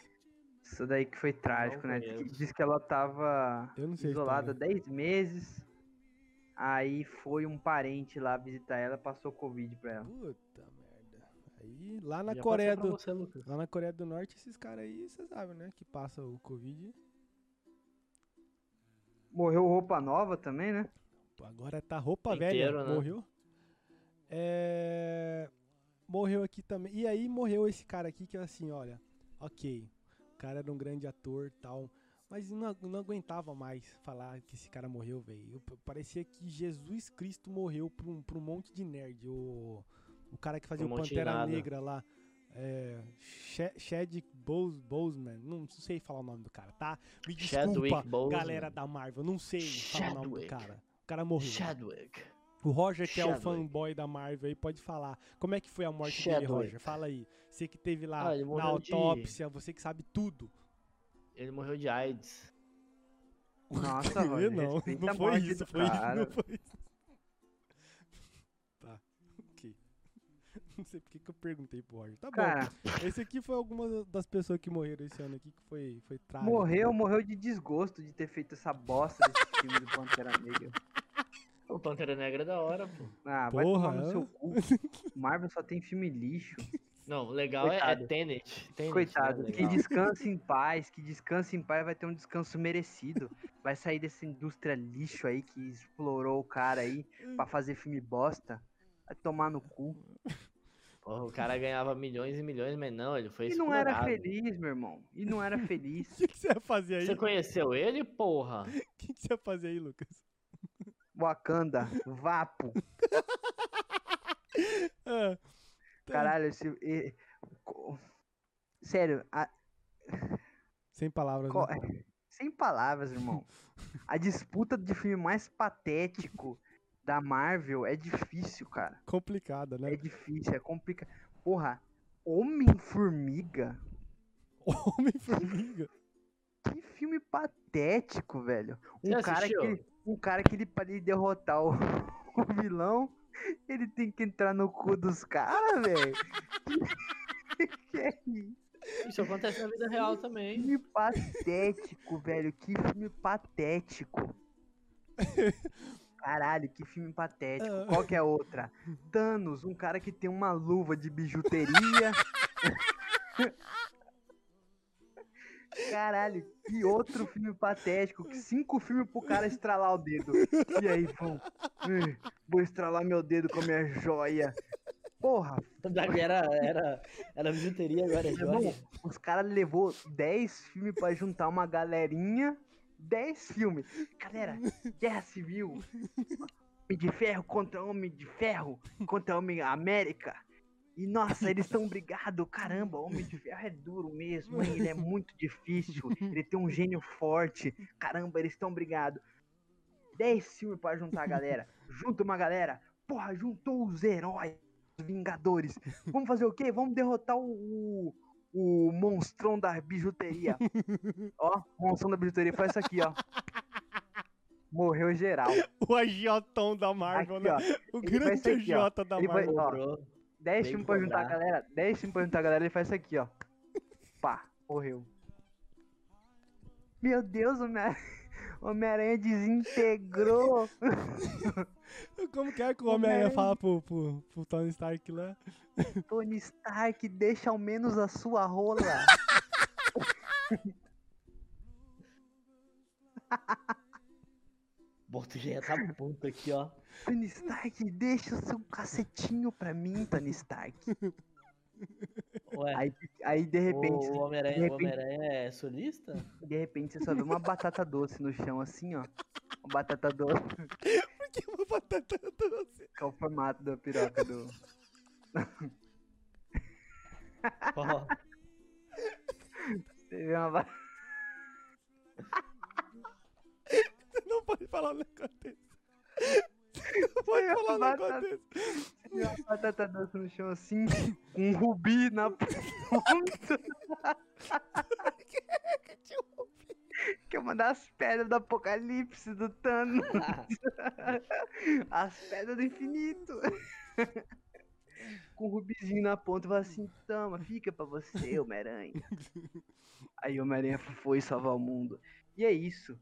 Isso daí que foi trágico, né? conheço. Diz que ela tava Eu não sei a isolada história. 10 meses. Aí foi um parente lá visitar ela, passou Covid pra ela. Puta merda. Aí lá na Já Coreia do você, Lucas. lá na Coreia do Norte esses caras aí, você sabe, né, que passa o Covid. Morreu roupa nova também, né? Agora tá roupa Inteiro, velha, né? morreu. É... Morreu aqui também. E aí morreu esse cara aqui que assim, olha, ok, o cara era um grande ator tal, mas não, não aguentava mais falar que esse cara morreu, velho. Parecia que Jesus Cristo morreu pra um, pra um monte de nerd. O, o cara que fazia Um o Pantera. Negra lá. É, Chadwick Bose- Boseman, não sei falar o nome do cara, tá? Me desculpa, galera da Marvel, não sei falar o nome do cara. O cara morreu. Chadwick. O Roger, que é o fanboy da Marvel aí, pode falar. Como é que foi a morte dele, Chadwick. Roger? Fala aí. Você que teve lá Ah, na morreu de- autópsia, você que sabe tudo. Ele morreu de AIDS. Nossa, *laughs* Roger, não, não foi isso, foi isso, não foi isso. Tá, ok. *laughs* Não sei porque que eu perguntei pro Roger. Tá Cara, bom. Esse aqui foi alguma das pessoas que morreram esse ano aqui, que foi, foi trágico. morreu, morreu de desgosto de ter feito essa bosta desse filme do Pantera Negra. *laughs* O Pantera Negra é da hora, pô. Ah, vai Porra, tomar no seu cu. *laughs* Marvel só tem filme lixo. Não, o legal é, é. Tenet. Tenet Coitado, é que descanse em paz, que descanse em paz, vai ter um descanso merecido. Vai sair dessa indústria lixo aí que explorou o cara aí pra fazer filme bosta. Vai tomar no cu. Porra, o cara ganhava milhões e milhões, mas não, ele foi E não era feliz, meu irmão. E não era feliz. *laughs* O que, que você ia fazer aí? Você conheceu ele, porra? O que, que você ia fazer aí, Lucas? Wakanda, Vapo. *laughs* Ah, tá. Caralho, esse. e- co- Sério, a- Sem palavras. co- né? *laughs* sem palavras, irmão. A disputa de filme mais patético da Marvel é difícil, cara. Complicada, né? É difícil, é complicado. Porra, Homem-Formiga? *laughs* Homem-Formiga. Que filme patético, velho. Um Você cara, assistiu? que, um cara que ele, pra ele derrotar o, *laughs* o vilão, ele tem que entrar no cu dos caras, velho. *laughs* que é isso? Isso acontece na vida real também. filme patético, velho. Que filme patético. Caralho, que filme patético. Ah. Qual que é a outra? Thanos, um cara que tem uma luva de bijuteria. *laughs* Caralho, que outro filme patético. Que cinco filmes pro cara estralar o dedo. E aí, vão. "Eh, Vou estralar meu dedo com a minha joia. Porra, Era, era, era bijuteria, agora é joia. os caras levou 10 filmes pra juntar uma galerinha. 10 filmes. Galera, Guerra Civil. Homem de Ferro contra Homem de Ferro. Contra Homem América. E nossa, eles estão brigados. Caramba, Homem de Ferro é duro mesmo. hein? Ele é *laughs* muito difícil. Ele tem um gênio forte. Caramba, eles estão brigados. 10 filmes pra juntar a galera. Junta uma galera. Porra, juntou os heróis. Os Vingadores. Vamos fazer o quê? Vamos derrotar o, o, o monstrão da bijuteria. ó, monstrão da bijuteria. Faz isso aqui, ó. Morreu geral. O agiotão da Marvel, Aqui, né? ó. O ele vai grande ó. agiota da Ele vai- Marvel. ó, Cobrou. 10 Tem filmes que pra juntar a galera. 10 filmes pra juntar a galera. Ele faz isso aqui, ó. Pá, morreu. Meu Deus, Homem- *laughs* Homem-Aranha desintegrou. *laughs* Como que é que o Homem-Aranha. Homem-Aranha fala pro, pro, pro Tony Stark lá? *laughs* Tony Stark, deixa ao menos a sua rola. Boto já tá puto aqui, ó. Tony Stark, deixa o seu cacetinho pra mim, Tony Stark. *laughs* Ué, Aí, aí de repente, o de Homem-Aranha Homem-Aranha é solista? de repente você só vê uma batata doce no chão, assim, ó. Uma batata doce, *laughs* Por que uma batata doce? que é o formato da piroca do. *laughs* Ó, Você vê uma batata. Você não pode falar um negócio desse. *laughs* Pode falar um uma negócio batata- desse. Uma batata doce no chão, assim, com um rubi na ponta. *laughs* Que é uma das pedras do apocalipse do Thanos. *laughs* As pedras do infinito. Com o rubizinho na ponta, fala assim: toma, fica pra você, Homem-Aranha. Aí o Homem-Aranha foi salvar o mundo. E é isso.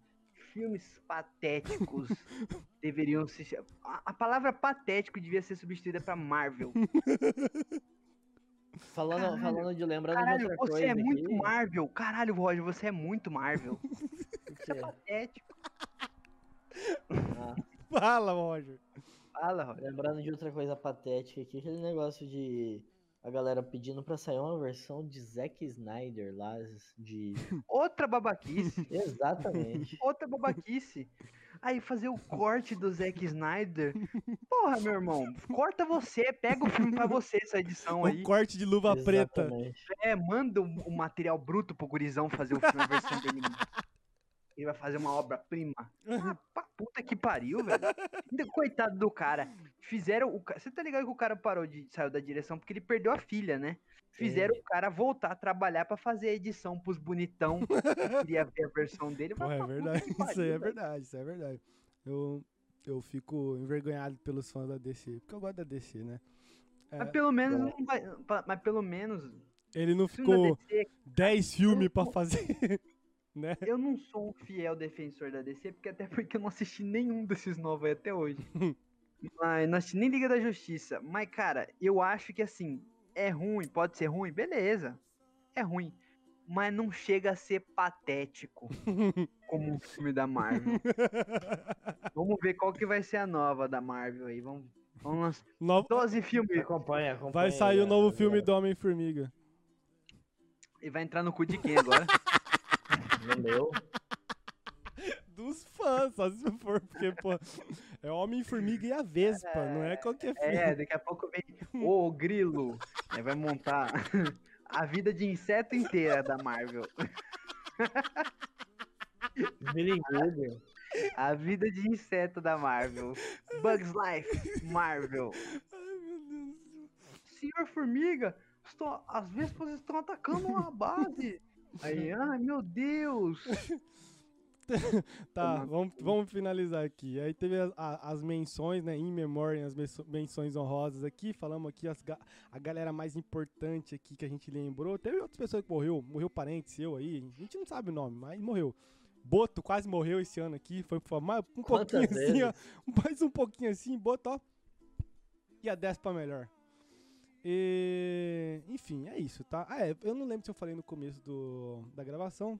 Filmes patéticos *laughs* deveriam se. cha- A, a palavra patético devia ser substituída pra Marvel. *laughs* falando, Caralho, falando de lembrando de outra você coisa é muito aqui, Marvel. Caralho, Roger, você é muito Marvel. *laughs* o quê? Patético. Ah, Fala, Roger. Fala, Roger. lembrando de outra coisa patética aqui, aquele negócio de a galera pedindo pra sair uma versão de Zack Snyder lá, de... *laughs* Outra babaquice. Exatamente. outra babaquice. Aí fazer o corte do Zack Snyder. Porra, meu irmão. Corta você, pega o filme pra você, essa edição aí. O corte de luva preta. Exatamente. É, manda o, o material bruto pro gurizão fazer o filme, a versão dele. Ele vai fazer uma obra-prima. Ah, pra puta que pariu, velho. Coitado do cara. Fizeram o Você tá ligado que o cara parou de saiu da direção porque ele perdeu a filha, né? Fizeram o cara voltar a trabalhar pra fazer a edição pros bonitão que queria ver a versão dele. É verdade. que Isso pariu, aí é verdade, isso é verdade. Eu, eu fico envergonhado pelos fãs da DC, porque eu gosto da DC, né? É, Mas pelo menos não vai. Mas pelo menos. ele não ficou DC, 10 filmes pra fazer, né? *laughs* eu não sou um fiel defensor da DC, porque até porque eu não assisti nenhum *laughs* desses novos aí até hoje. mas não assisti nem Liga da Justiça. Mas, cara, eu acho que assim, é ruim, pode ser ruim, beleza. É ruim. Mas não chega a ser patético *laughs* como um filme da Marvel. Vamos ver qual que vai ser a nova da Marvel aí. Vamos, Vamos lançar Novo- 12 filmes. Acompanha, acompanha. Vai sair o novo filme do Homem-Formiga. E vai entrar no cu de quem agora? No meu. *laughs* Dos fãs, só se for, porque, pô, é Homem-Formiga e a Vespa, não é qualquer filme. É, daqui a pouco vem o Grilo. Aí vai montar a vida de inseto inteira da Marvel. Milingudo. A vida de inseto da Marvel. Bugs Life, Marvel. Ai, meu Deus do céu. Senhor Formiga, estou, as vespas estão atacando uma base. Aí, ai meu Deus. *laughs* Tá, vamos, vamos finalizar aqui. Aí teve as, a- as menções, né, em memória, as menções honrosas aqui. Falamos aqui as, ga- a galera mais importante aqui que a gente lembrou. Teve outras pessoas que morreu, morreu parente seu aí. A gente não sabe o nome, mas morreu. Boto quase morreu esse ano aqui. Foi, foi mais, um Quantas pouquinho assim, ó. *laughs* Mais um pouquinho assim, Boto, ó. E a 10 pra melhor. E, enfim, é isso, tá? Ah, é, eu não lembro se eu falei no começo do, da gravação.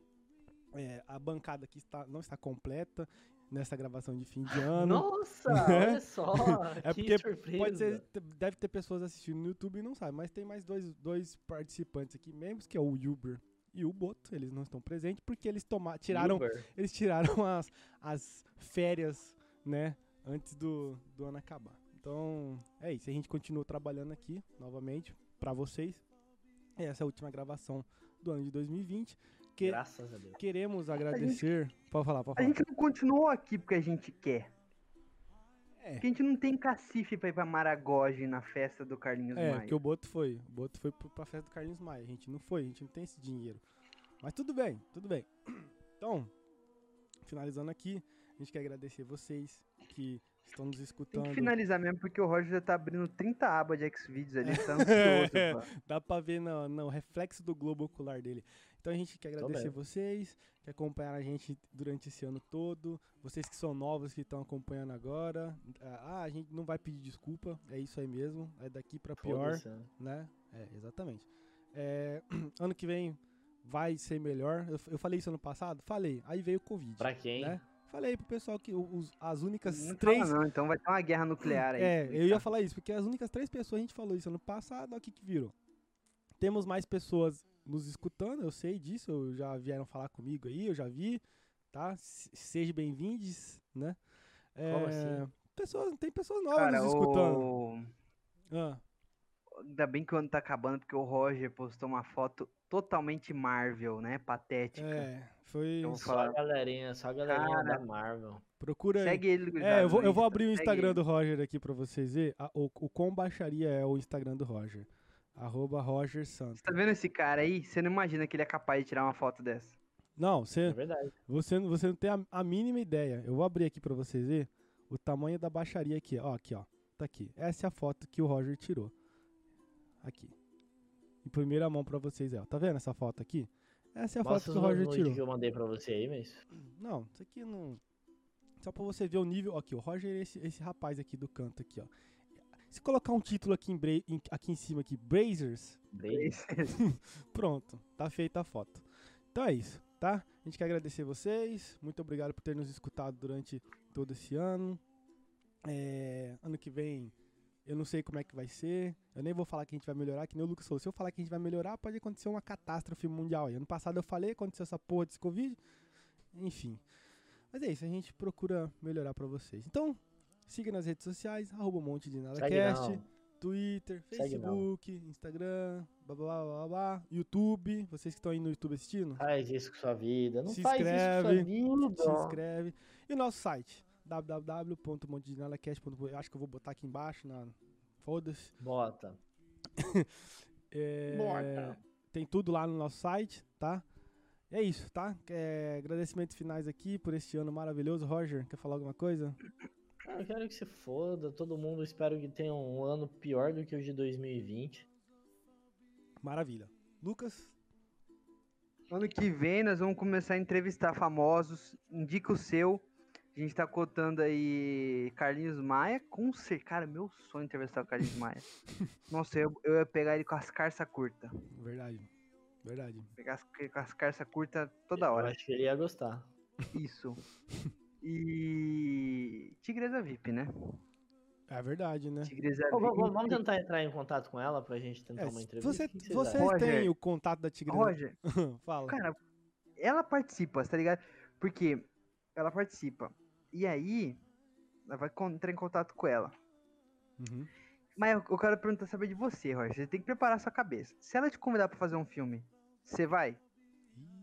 É, a bancada aqui está, não está completa nessa gravação de fim de *laughs* ano. Nossa, Né? olha só. *laughs* É que porque surpresa. Pode ser, deve ter pessoas assistindo no YouTube e não sabe, mas tem mais dois, dois participantes aqui, membros, que é o Uber e o Boto. Eles não estão presentes porque eles toma, tiraram, Uber. eles tiraram as, as férias, né, antes do, do ano acabar. Então, é isso. A gente continua trabalhando aqui, novamente, pra vocês. Essa é a última gravação do ano de 2020. Que Graças a Deus. queremos agradecer... Pode falar, pode A falar. gente não continuou aqui porque a gente quer. É. Porque a gente não tem cacife pra ir pra Maragogi na festa do Carlinhos É, Maia. porque o Boto foi. O Boto foi pra festa do Carlinhos Maia. A gente não foi, a gente não tem esse dinheiro. Mas tudo bem, tudo bem. Então, finalizando aqui, a gente quer agradecer vocês que estão nos Tem escutando. que finalizar mesmo, porque o Roger já tá abrindo 30 abas de Xvideos ali, tá *laughs* É, ansioso. pô. Dá pra ver no, no reflexo do globo ocular dele. Então a gente quer agradecer vocês que acompanharam a gente durante esse ano todo. Vocês que são novos que estão acompanhando agora. Ah, a gente não vai pedir desculpa, é isso aí mesmo. É daqui pra pior. Né? né? É, exatamente. É, *clears throat* ano que vem vai ser melhor. Eu, eu falei isso ano passado? Falei. Aí veio o Covid. Pra quem? Né? Falei pro pessoal que os- as únicas Não três. fala não, então vai ter uma guerra nuclear aí. É, eu ia falar isso, porque as únicas três pessoas a gente falou isso ano passado, o que, virou. Temos mais pessoas nos escutando, eu sei disso, já vieram falar comigo aí, eu já vi, tá? Se- Sejam bem-vindos, né? É, Como assim? Pessoas, tem pessoas novas Cara, nos escutando. o... Ah, ainda bem que o ano tá acabando, porque o Roger postou uma foto totalmente Marvel, né? Patética. é, foi. Vou Só falar. a galerinha, só a galerinha Cara, da Marvel. Procura aí. Segue ele, É, eu vou, no eu vou abrir o Instagram ele. do Roger aqui pra vocês verem. A- O, o Quão Baixaria é o Instagram do Roger. Arroba Roger Santos. Você tá vendo esse cara aí? Você não imagina que ele é capaz de tirar uma foto dessa. Não, É você, verdade. você, não- você não tem a, a mínima ideia. Eu vou abrir aqui pra vocês verem o tamanho da baixaria aqui. Ó, aqui, ó. Tá aqui. Essa é a foto que o Roger tirou. Aqui. Em primeira mão pra vocês, é. ó. Tá vendo essa foto aqui? Essa é a Mostra foto que o Roger tirou. que eu mandei pra você aí, mas... Não, isso aqui não. Só pra você ver o nível. Aqui, o Roger é esse, esse rapaz aqui do canto aqui, ó. Se colocar um título aqui em, bra- aqui em cima aqui, Brazers, *laughs* pronto, tá feita a foto. Então é isso, tá? A gente quer agradecer vocês. Muito obrigado por ter nos escutado durante todo esse ano. É, ano que vem eu não sei como é que vai ser. Eu nem vou falar que a gente vai melhorar, que nem o Lucas falou. Se eu falar que a gente vai melhorar, pode acontecer uma catástrofe mundial. E ano passado eu falei, aconteceu essa porra desse Covid. Enfim. Mas é isso, a gente procura melhorar pra vocês. Então, siga nas redes sociais, arroba um monte de nada Segue cast, não. Twitter. Facebook, Instagram, blá blá blá blá blá, YouTube. Vocês que estão aí no YouTube assistindo, Faz isso com sua vida. Não Se faz inscreve, isso com sua vida. se inscreve. E o nosso site, www.montedinadacast.com. Eu acho que eu vou botar aqui embaixo, na... foda-se. Bota. *laughs* É, Bota. Tem tudo lá no nosso site, tá? É isso, tá? É, agradecimentos finais aqui por este ano maravilhoso. Roger, quer falar alguma coisa? Cara, eu quero que se foda. Todo mundo espero que tenha um ano pior do que o de 2020. Maravilha. Lucas? Ano que vem nós vamos começar a entrevistar famosos. Indica o seu. A gente tá cotando aí Carlinhos Maia. Com ser, cara, meu sonho é entrevistar o Carlinhos Maia. *laughs* Nossa, eu, eu ia pegar ele com as carças curtas. Verdade. Verdade. Pegar as, com as carças curtas toda Eu hora. acho que ele ia gostar. Isso. E. Tigresa VIP, né? É verdade, né? Tigresa vamos, vem- vamos tentar entrar em contato com ela pra gente tentar É, uma entrevista? você, que que vocês vocês têm Roger. o contato da Tigresa? Roger, *laughs* Fala. cara, ela participa, tá ligado? Porque ela participa. E aí, ela vai entrar em contato com ela. Uhum. Mas eu, quero perguntar saber de você, Roger. Você tem que preparar sua cabeça. Se ela te convidar pra fazer um filme, você vai?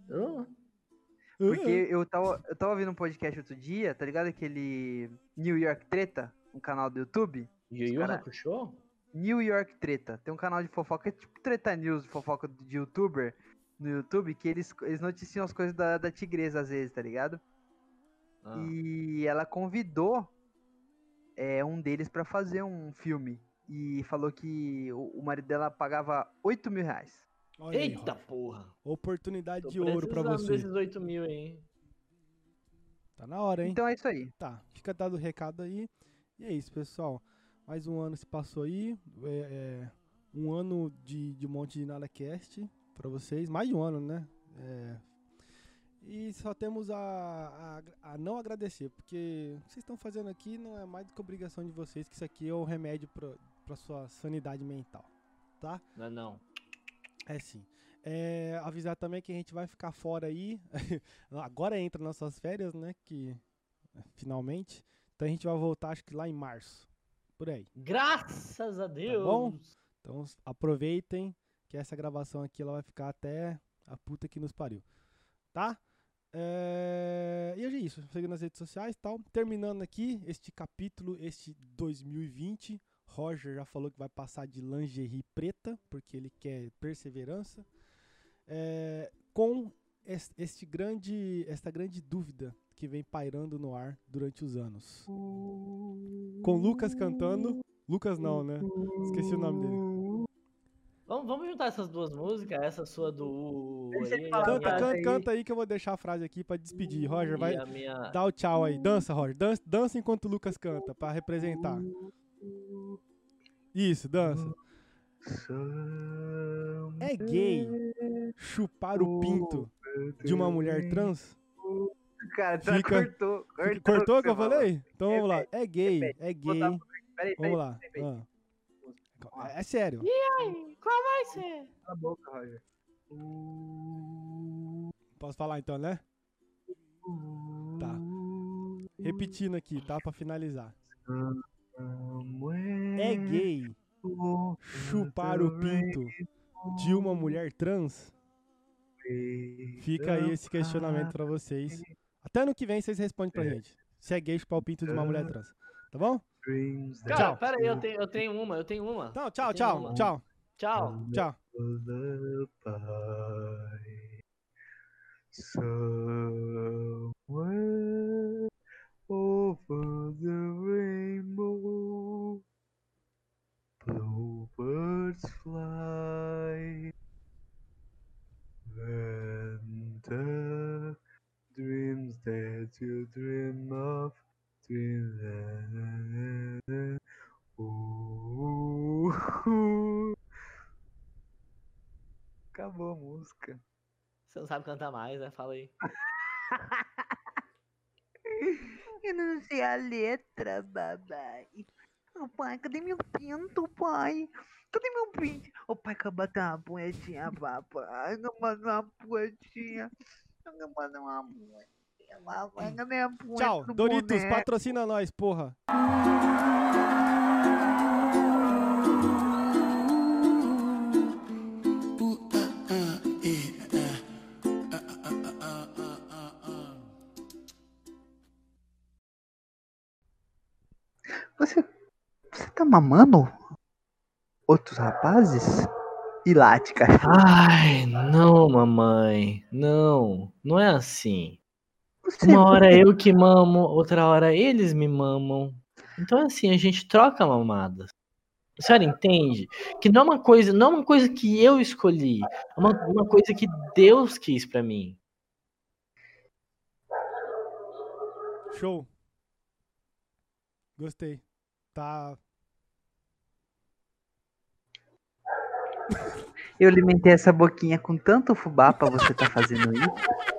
Ô, Porque eu tava, eu tava vendo um podcast outro dia, tá ligado? Aquele New York Treta, um canal do YouTube. Yu Yu cara- Hakusho? New York Treta. Tem um canal de fofoca, é tipo Treta News, fofoca de youtuber no YouTube, que eles, eles noticiam as coisas da, da tigresa às vezes, tá ligado? Ah. E ela convidou é, um deles pra fazer um filme. E falou que o, o marido dela pagava 8 mil reais. Olha aí, Eita Roger. porra! Oportunidade Tô de ouro pra você. desses 8 mil, hein? Tá na hora, hein? Então é isso aí. Tá, fica dado o recado aí. E é isso, pessoal. Mais um ano se passou aí. É, é, um ano de, de monte de nada cast pra vocês. Mais de um ano, né? É, e só temos a, a, a não agradecer, porque o que vocês estão fazendo aqui não é mais do que obrigação de vocês, que isso aqui é o remédio pra, pra sua sanidade mental, tá? Não é não. É sim. É, avisar também que a gente vai ficar fora aí. *laughs* Agora entra nossas férias, né? Que finalmente. Então a gente vai voltar, acho que lá em março. Por aí. Graças a Deus! bom? Então aproveitem que essa gravação aqui ela vai ficar até a puta que nos pariu. Tá? É, E é isso. Segue nas redes sociais e tal. Terminando aqui este capítulo, este 2020. Roger já falou que vai passar de lingerie preta, porque ele quer perseverança. É, com es- este grande, esta grande dúvida que vem pairando no ar durante os anos. Com Lucas cantando. Lucas não, né? Esqueci o nome dele. Vamos, vamos juntar essas duas músicas, essa sua do. Ele aí, Canta, canta, aí. canta aí que eu vou deixar a frase aqui pra despedir. Roger, vai minha. dar o tchau aí. Dança, Roger. Dança, dança enquanto o Lucas canta, pra representar. Isso, dança. É gay chupar o pinto de uma mulher trans? Cara, já Fica- cortou. Cortou, Cortou o que eu falei? Então vamos lá. É gay, é gay. Vamos lá. Ah. É sério. Qual vai ser? Cala a boca, Roger. Posso falar então, né? Tá. Repetindo aqui, tá? Pra finalizar. É gay chupar o pinto de uma mulher trans? Fica aí esse questionamento pra vocês. Até ano que vem vocês respondem pra gente. Se é gay chupar o pinto de uma mulher trans. Tá bom? Cara, Tchau. pera aí, eu tenho, eu tenho uma, eu tenho uma. Então, tchau, tchau, uma. tchau, Tchau. tchau. Somewhere over the rainbow, bluebirds fly, and the dreams that you dream of, *laughs* Acabou a música. Você não sabe cantar mais, né? Fala aí. *laughs* Eu não sei a letra, babai. Ô pai, cadê meu pinto, pai? Cadê meu pinto? Ô pai, quer botar uma poetinha, papai? Quer botar uma poetinha? Quer botar uma poetinha, a poetinha? Tchau. do Doritos, boneco? patrocina nós, porra. Você, você tá mamando outros rapazes? E late, cachorro. Ai, não, mamãe. Não, não é assim. Uma *laughs* hora eu que mamo, outra hora eles me mamam. Então é assim, a gente troca mamadas. A senhora entende? Que não é uma coisa, não é uma coisa que eu escolhi, é uma, uma coisa que Deus quis pra mim. Show. Gostei. Tá. Eu alimentei essa boquinha com tanto fubá pra você tá fazendo isso?